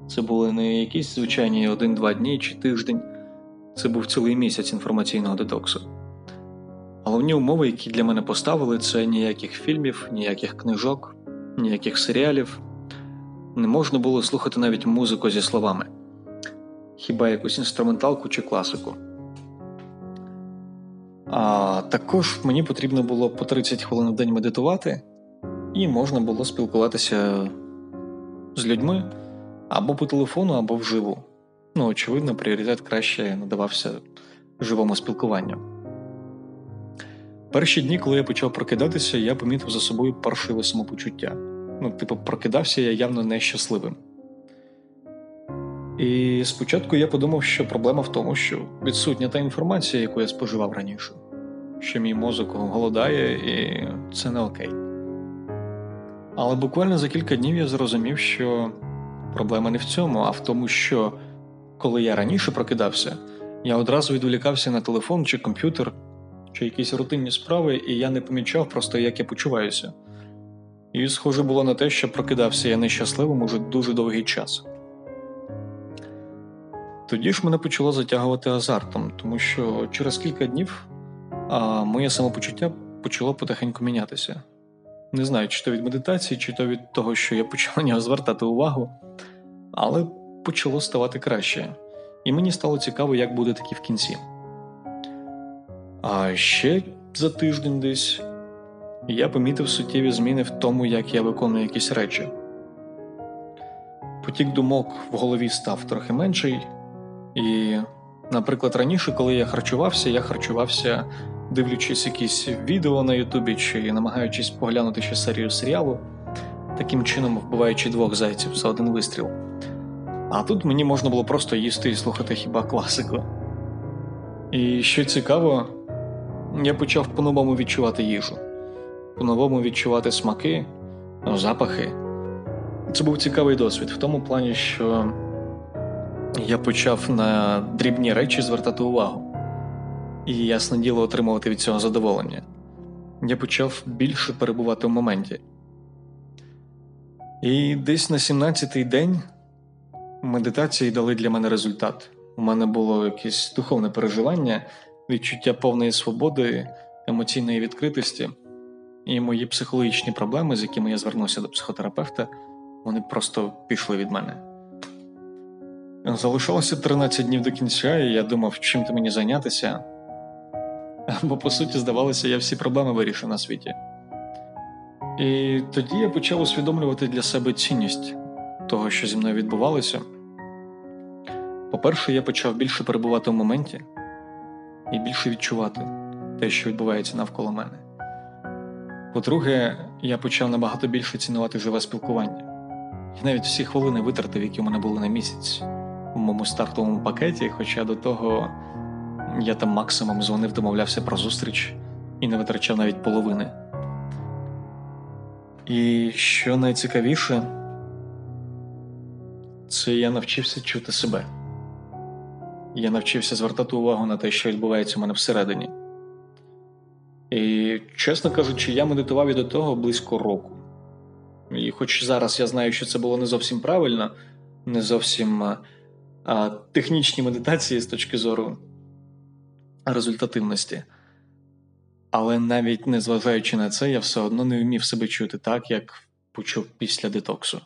це були не якісь звичайні один-два дні чи тиждень, це був цілий місяць інформаційного детоксу. Головні умови, які для мене поставили, це ніяких фільмів, ніяких книжок, ніяких серіалів. Не можна було слухати навіть музику зі словами, хіба якусь інструменталку чи класику. А також мені потрібно було по 30 хвилин в день медитувати, і можна було спілкуватися з людьми або по телефону, або вживу. Ну, очевидно, пріоритет краще надавався живому спілкуванню. Перші дні, коли я почав прокидатися, я помітив за собою паршиве самопочуття. Ну, типу, прокидався я явно нещасливим. І спочатку я подумав, що проблема в тому, що відсутня та інформація, яку я споживав раніше, що мій мозок голодає, і це не окей. Але буквально за кілька днів я зрозумів, що проблема не в цьому, а в тому, що коли я раніше прокидався, я одразу відволікався на телефон чи комп'ютер чи якісь рутинні справи, і я не помічав просто, як я почуваюся. І схоже було на те, що прокидався я нещасливим уже дуже довгий час. Тоді ж мене почало затягувати азартом, тому що через кілька днів а, моє самопочуття почало потихеньку мінятися. Не знаю, чи то від медитації, чи то від того, що я почав на нього звертати увагу, але почало ставати краще, і мені стало цікаво, як буде таки в кінці. А ще за тиждень десь я помітив суттєві зміни в тому, як я виконую якісь речі. Потік думок в голові став трохи менший, і, наприклад, раніше, коли я харчувався, я харчувався, дивлячись якісь відео на Ютубі чи намагаючись поглянути ще серію серіалу, таким чином вбиваючи двох зайців за один вистріл. А тут мені можна було просто їсти і слухати хіба класику. І що цікаво, я почав по-новому відчувати їжу, по-новому відчувати смаки, запахи. Це був цікавий досвід в тому плані, що я почав на дрібні речі звертати увагу, і ясне діло отримувати від цього задоволення. Я почав більше перебувати в моменті. І десь на 17-й день медитації дали для мене результат. У мене було якесь духовне переживання, відчуття повної свободи, емоційної відкритості, і мої психологічні проблеми, з якими я звернувся до психотерапевта, вони просто пішли від мене. Залишалося 13 днів до кінця, і я думав, чим ти мені зайнятися. Бо, по суті, здавалося, я всі проблеми вирішив на світі. І тоді я почав усвідомлювати для себе цінність того, що зі мною відбувалося. По-перше, я почав більше перебувати в моменті і більше відчувати те, що відбувається навколо мене. По-друге, я почав набагато більше цінувати живе спілкування. Я навіть всі хвилини витратив, які у мене були на місяць моєму стартовому пакеті, хоча до того я там максимум дзвонив, домовлявся про зустріч і не витрачав навіть половини. І що найцікавіше, це я навчився чути себе. Я навчився звертати увагу на те, що відбувається у мене всередині. І, чесно кажучи, я медитував і до того близько року. І хоч зараз я знаю, що це було не зовсім правильно, не зовсім а, технічні медитації з точки зору результативності. Але навіть незважаючи на це, я все одно не вмів себе чути так, як почув після детоксу.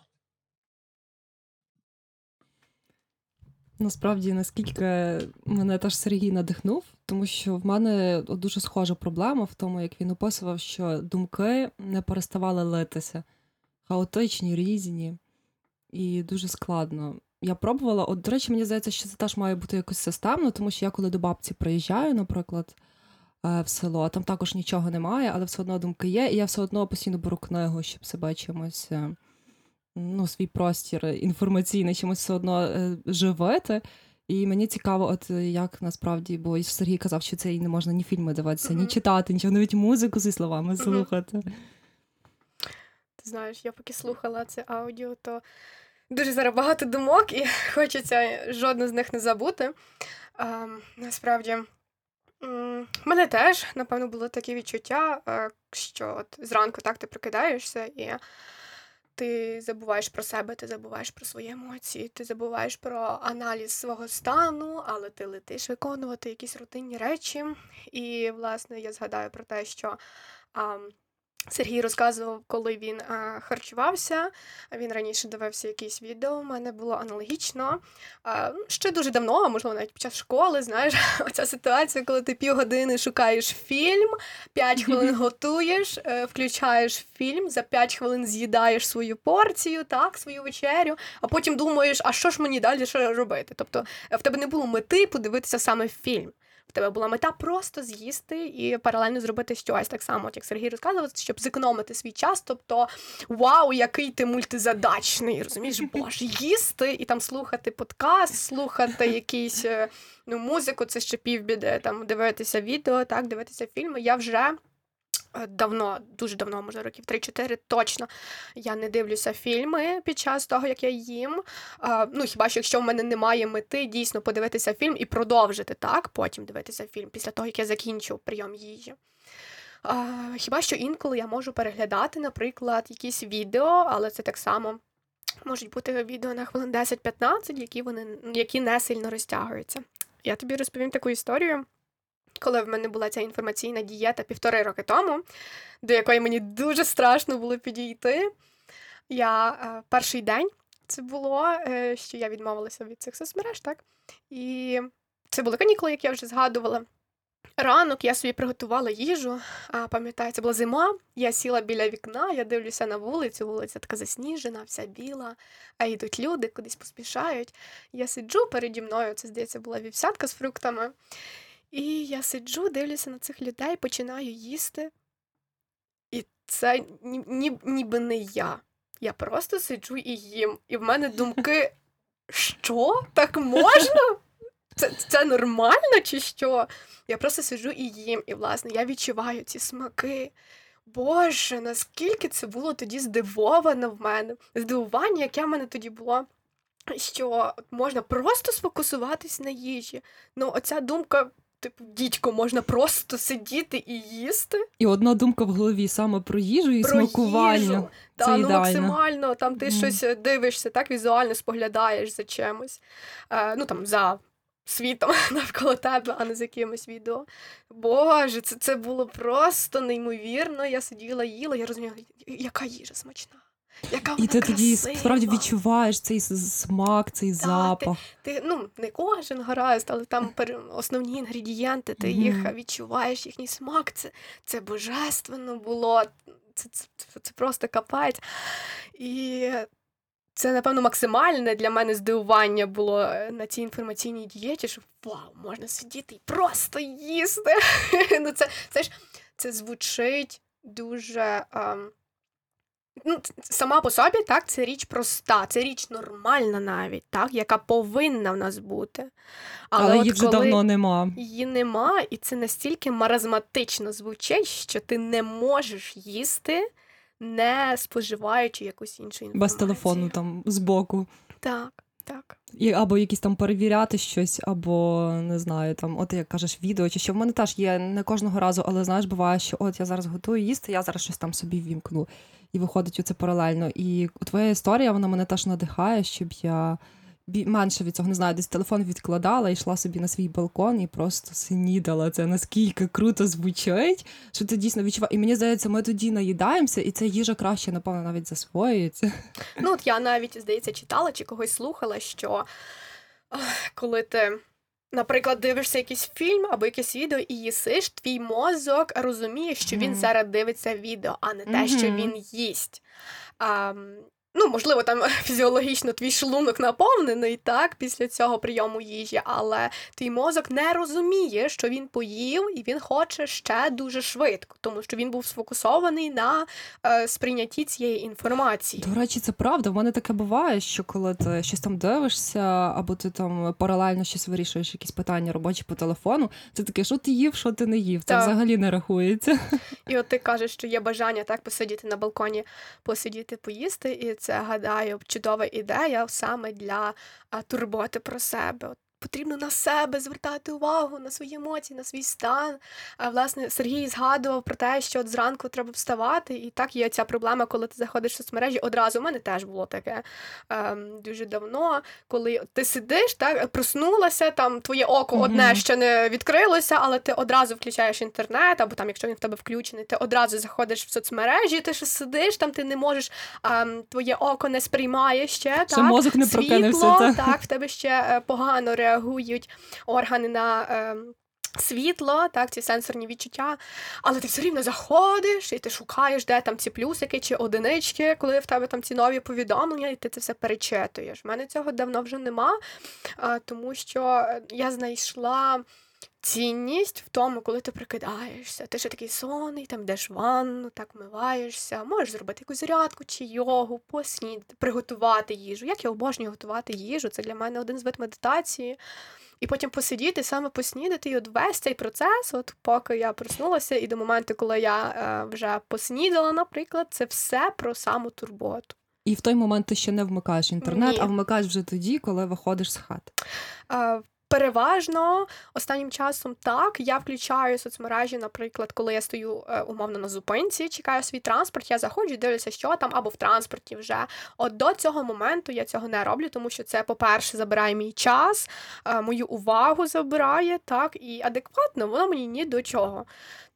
Насправді, наскільки мене теж Сергій надихнув, тому що в мене дуже схожа проблема в тому, як він описував, що думки не переставали литися, хаотичні, різні, і дуже складно. Я пробувала, от, до речі, мені здається, що це теж має бути якось системно, тому що я коли до бабці приїжджаю, наприклад, е, в село, там також нічого немає, але все одно думки є, і я все одно постійно беру книгу, щоб себе чимось. е, ну, свій простір інформаційний чимось все одно е, живити. І мені цікаво, от як насправді, бо Сергій казав, що це і не можна ні фільми дивитися, ні читати, нічого, навіть музику зі словами слухати. Ти знаєш, я поки слухала це аудіо, то дуже зараз багато думок, і хочеться жодну з них не забути. А, насправді, в мене теж, напевно, було таке відчуття, е, що от зранку так ти прокидаєшся, і ти забуваєш про себе, ти забуваєш про свої емоції, ти забуваєш про аналіз свого стану, але ти летиш виконувати якісь рутинні речі. І, власне, я згадаю про те, що. А, Сергій розказував, коли він а, харчувався. Він раніше дивився якісь відео. У мене було аналогічно. А, ну, ще дуже давно, а можливо, навіть під час школи, знаєш, оця ситуація, коли ти півгодини шукаєш фільм, 5 хвилин готуєш, е, включаєш фільм, за 5 хвилин з'їдаєш свою порцію, так, свою вечерю, а потім думаєш, а що ж мені далі ще робити? Тобто е, в тебе не було мети подивитися саме фільм. В тебе була мета просто з'їсти і паралельно зробити щось так само, як Сергій розказував, щоб зекономити свій час. Тобто, вау, який ти мультизадачний, розумієш, боже, їсти і там слухати подкаст, слухати якісь е, ну, музику, це ще півбіди, там дивитися відео, так, дивитися фільми. Я вже. Е, Давно, дуже давно, може, років 3-4 точно я не дивлюся фільми під час того, як я їм. А, ну, хіба що якщо в мене немає мети дійсно подивитися фільм і продовжити так, потім дивитися фільм після того, як я закінчу прийом їжі. А, хіба що інколи я можу переглядати, наприклад, якісь відео, але це так само можуть бути відео на хвилин 10-15, які вони які не сильно розтягуються. Я тобі розповім таку історію. Коли в мене була ця інформаційна дієта півтори роки тому, до якої мені дуже страшно було підійти. Я е, перший день це було, е, що я відмовилася від цих соцмереж, так? І це були канікули, як я вже згадувала. Ранок я собі приготувала їжу. А, пам'ятаю, це була зима. Я сіла біля вікна, я дивлюся на вулицю, вулиця така засніжена, вся біла, а йдуть люди, кудись поспішають. Я сиджу переді мною, це здається, була вівсятка з фруктами. І я сиджу, дивлюся на цих людей, починаю їсти. І це ні, ні, ніби не я. Я просто сиджу і їм. І в мене думки: що? Так можна? Це, це нормально чи що? Я просто сиджу і їм. І, власне, я відчуваю ці смаки. Боже, наскільки це було тоді здивовано в мене. Здивування, яке в мене тоді було, що можна просто сфокусуватись на їжі. Ну, оця думка типу, дідько, можна просто сидіти і їсти. І одна думка в голові саме про їжу і про смакування. їжу. Це Та, ну, максимально там ти Мгм. щось е, дивишся, так візуально споглядаєш за чимось. Е, ну там за світом навколо тебе, а не за якимось відео. Боже, це, це було просто неймовірно. Я сиділа, їла, я розуміла, яка їжа смачна. Яка І ти тоді красива. справді відчуваєш цей смак, цей запах. Ти, ну, не кожен гаразд, але там основні інгредієнти, ти їх е, відчуваєш, їхній смак. Це, це божественно було. Це, це, це, це просто капець. І це, напевно, максимальне для мене здивування було е, на цій інформаційній дієті, що вау, можна сидіти і просто їсти. ну, це, це ж це звучить дуже. ем, Ну, сама по собі, так, це річ проста, це річ нормальна навіть, так, яка повинна в нас бути. Але, от її вже коли давно нема. її нема, і це настільки маразматично звучить, що ти не можеш їсти, не споживаючи якусь іншу інформацію. Без телефону там збоку. Так, так. І або якісь там перевіряти щось, або не знаю, там, от як кажеш, відео, чи що в мене теж є не кожного разу, але знаєш, буває, що от я зараз готую їсти, я зараз щось там собі вімкну. І виходить у це паралельно. І твоя історія, вона мене теж надихає, щоб я менше від цього не знаю, десь телефон відкладала, йшла собі на свій балкон і просто снідала. Це наскільки круто звучить, що ти дійсно відчуваєш. І мені здається, ми тоді наїдаємося, і ця їжа краще, напевно, навіть засвоюється. Ну, от я навіть, здається, читала чи когось слухала, що коли ти, наприклад, дивишся якийсь фільм або якесь відео і їсиш, твій мозок розуміє, що він Мгм. зараз дивиться відео, а не те, що він їсть. А, ну, можливо, там фізіологічно твій шлунок наповнений так, після цього прийому їжі, але твій мозок не розуміє, що він поїв, і він хоче ще дуже швидко, тому що він був сфокусований на е, сприйнятті цієї інформації. До речі, це правда. В мене таке буває, що коли ти щось там дивишся, або ти там паралельно щось вирішуєш, якісь питання робочі по телефону, це таке, що ти їв, що ти не їв. Це Так. взагалі не рахується. І от ти кажеш, що є бажання так посидіти на балконі, посидіти, поїсти, і це гадаю чудова ідея саме для турботи про себе. От Потрібно на себе звертати увагу на свої емоції, на свій стан. А власне Сергій згадував про те, що от зранку треба вставати, і так є ця проблема, коли ти заходиш в соцмережі. Одразу у мене теж було таке ем, дуже давно, коли ти сидиш, так проснулася, там твоє око одне ще не відкрилося, але ти одразу включаєш інтернет, або там, якщо він в тебе включений, ти одразу заходиш в соцмережі, ти ще сидиш, там ти не можеш, ем, твоє око не сприймає ще. Ще так? мозок не Світло, прокинувся. Та? так, в тебе ще е, погано реагують органи на. Е, Світло, так, ці сенсорні відчуття, але ти все рівно заходиш і ти шукаєш, де там ці плюсики чи одинички, коли в тебе там ці нові повідомлення, і ти це все перечитуєш. У мене цього давно вже нема, тому що е, я знайшла цінність в тому, коли ти прикидаєшся. Ти ще такий сонний, там йдеш в ванну, так вмиваєшся, можеш зробити якусь зарядку чи йогу, поснідати, приготувати їжу. Як я обожнюю готувати їжу, це для мене один з вид медитації. І потім посидіти, саме поснідати, і от весь цей процес, от поки я проснулася, і до моменту, коли я е, вже поснідала, наприклад, це все про самотурботу. І в той момент ти ще не вмикаєш інтернет, Ні. а вмикаєш вже тоді, коли виходиш з хати. Е, Переважно останнім часом так. Я включаю соцмережі, наприклад, коли я стою е, умовно на зупинці, чекаю свій транспорт, я заходжу, дивлюся, що там, або в транспорті вже. От до цього моменту я цього не роблю, тому що це, по-перше, забирає мій час, е, мою увагу забирає, так, і адекватно воно мені ні до чого.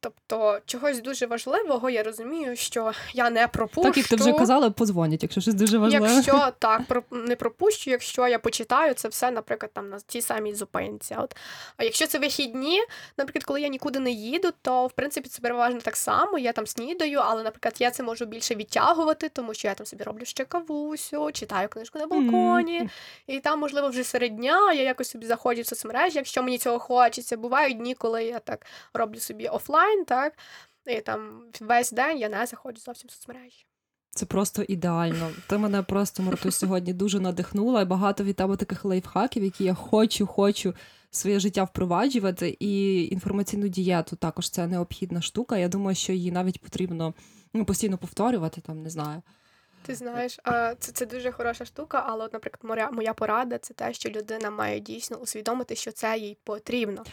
Тобто, чогось дуже важливого, я розумію, що я не пропущу. Так як ти вже казала, подзвонять, якщо щось дуже важливе. Якщо так не пропущу, якщо я почитаю це все, наприклад, там на тій самій зупинці. От а якщо це вихідні, наприклад, коли я нікуди не їду, то в принципі це переважно так само. Я там снідаю, але, наприклад, я це можу більше відтягувати, тому що я там собі роблю ще кавусю, читаю книжку на балконі, Мгм. і там, можливо, вже серед дня я якось собі заходжу в соцмережі, якщо мені цього хочеться. Бувають дні, коли я так роблю собі офлайн, так. І там весь день я не заходжу зовсім в соцмережі. Це просто ідеально. Ти мене просто Марту сьогодні дуже надихнула. І багато від тебе таких лайфхаків, які я хочу, хочу своє життя впроваджувати. І інформаційну дієту також це необхідна штука. Я думаю, що її навіть потрібно ну, постійно повторювати, там не знаю. Ти знаєш, це, це дуже хороша штука, але, от, наприклад, моя, моя порада це те, що людина має дійсно усвідомити, що це їй потрібно.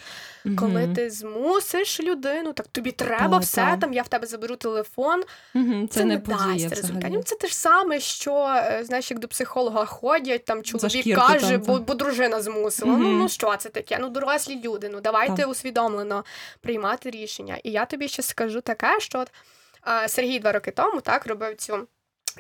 Коли ти змусиш людину, так тобі треба Та, все, та. там я в тебе заберу телефон. Мгм, Це, Це не не дасть результатів. Ну, Це те ж саме, що е, знаєш, як до психолога ходять, там чоловік шкірку каже, там, бо, бо дружина змусила. Ну, Мгм. ну що це таке? Ну, дорослі люди. Ну давайте Так. усвідомлено приймати рішення. І я тобі ще скажу таке, що от, Сергій два роки тому так робив цю.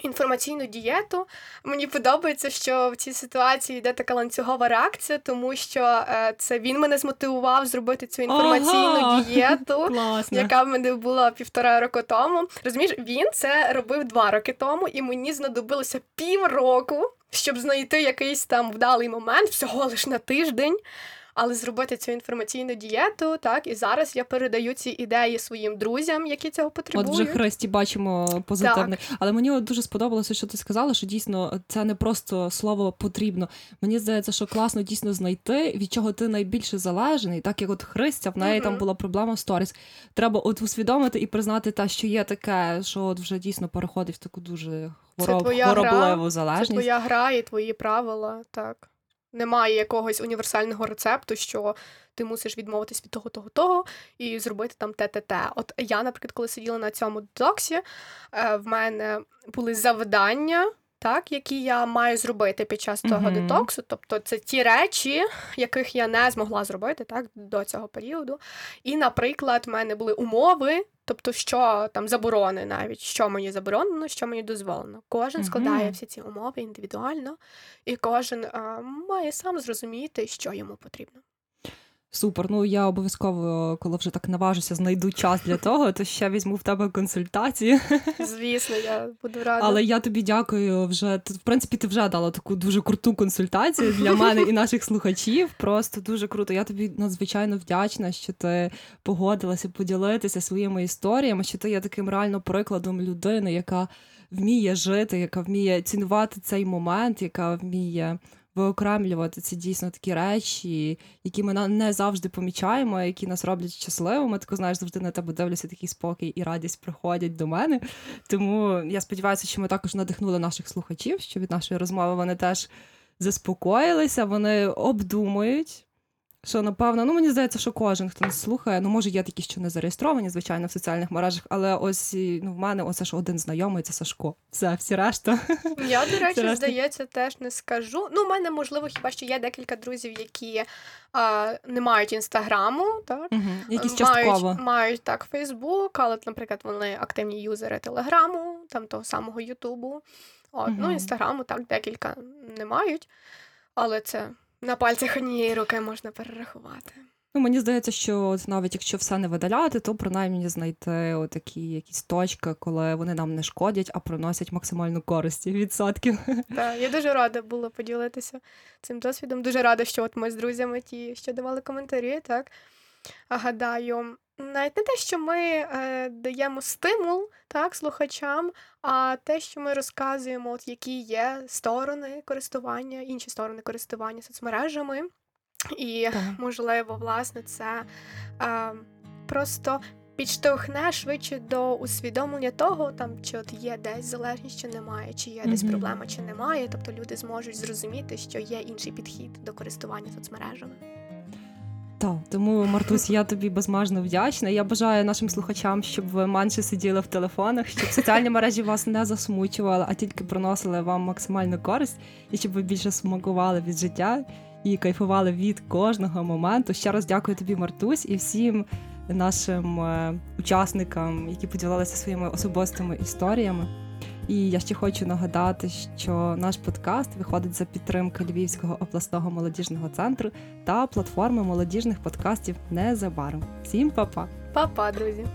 Інформаційну дієту мені подобається, що в цій ситуації йде така ланцюгова реакція, тому що е, це він мене змотивував зробити цю інформаційну Ага. дієту Класно. яка в мене була півтора року тому. Розумієш, він це робив два роки тому, і мені знадобилося півроку, щоб знайти якийсь там вдалий момент, всього лиш на тиждень. Але зробити цю інформаційну дієту, так, і зараз я передаю ці ідеї своїм друзям, які цього От потребують. вже Христі бачимо позитивне. Але мені дуже сподобалося, що ти сказала, що дійсно це не просто слово потрібно. Мені здається, що класно дійсно знайти, від чого ти найбільше залежний, так як от Христя, в неї там була проблема в сторіс. Треба от усвідомити і признати те, що є таке, що от вже дійсно переходить в таку дуже хвороб, твоя гра, хворобливу Це твоя гра і твої правила, так. Немає якогось універсального рецепту, що ти мусиш відмовитись від того, того, того і зробити там те, те, те. От я, наприклад, коли сиділа на цьому детоксі, е, в мене були завдання. Так, які я маю зробити під час того Мгм. детоксу, тобто це ті речі, яких я не змогла зробити так до цього періоду. І, наприклад, в мене були умови, тобто, що там заборони навіть, що мені заборонено, що мені дозволено. Кожен складає всі ці умови індивідуально, і кожен а, має сам зрозуміти, що йому потрібно. Супер. Ну я обов'язково, коли вже так наважуся, знайду час для того, то ще візьму в тебе консультації. Звісно, я буду рада. Але я тобі дякую вже. В принципі, ти вже дала таку дуже круту консультацію для мене і наших слухачів. Просто дуже круто. Я тобі надзвичайно вдячна, що ти погодилася поділитися своїми історіями, що ти є таким реально прикладом людини, яка вміє жити, яка вміє цінувати цей момент, яка вміє. Виокремлювати це дійсно такі речі, які ми не завжди помічаємо, які нас роблять щасливими. Тако знаєш, завжди на тебе дивлюся такий спокій і радість приходять до мене. Тому я сподіваюся, що ми також надихнули наших слухачів, що від нашої розмови вони теж заспокоїлися, вони обдумують. Що напевно, ну мені здається, що кожен, хто нас слухає, ну може є такі, що не зареєстровані, звичайно, в соціальних мережах, але ось ну, в мене оце ж один знайомий, це Сашко. Все, всі решта. Я, до речі, Серйозно? здається, теж не скажу. Ну, у мене, можливо, хіба що є декілька друзів, які а, не мають інстаграму, так? Якісь мають, частково. мають так Фейсбук, але, наприклад, вони активні юзери Телеграму, там того самого Ютубу. От, Ну, інстаграму так декілька не мають, але це на пальцях однієї руки можна перерахувати. Ну, мені здається, що от навіть якщо все не видаляти, то принаймні знайти отакі якісь точки, коли вони нам не шкодять, а приносять максимальну користь відсотків. Так, я дуже рада була поділитися цим досвідом. Дуже рада, що от ми з друзями ті, що давали коментарі, так. А гадаю, навіть не те, що ми е, даємо стимул так, слухачам, а те, що ми розказуємо, от які є сторони користування, інші сторони користування соцмережами. І, Так. можливо, власне, це е, просто підштовхне швидше до усвідомлення того, там чи от є десь залежність, чи немає, чи є десь Мгм. проблема, чи немає. Тобто люди зможуть зрозуміти, що є інший підхід до користування соцмережами. Так, тому Мартусь, я тобі безмежно вдячна. Я бажаю нашим слухачам, щоб ви менше сиділи в телефонах, щоб соціальні мережі вас не засмучували, а тільки приносили вам максимальну користь, і щоб ви більше смакували від життя і кайфували від кожного моменту. Ще раз дякую тобі, Мартусь, і всім нашим е, учасникам, які поділилися своїми особистими історіями. І я ще хочу нагадати, що наш подкаст виходить за підтримки Львівського обласного молодіжного центру та платформи молодіжних подкастів незабаром. Всім па-па! Па-па, друзі!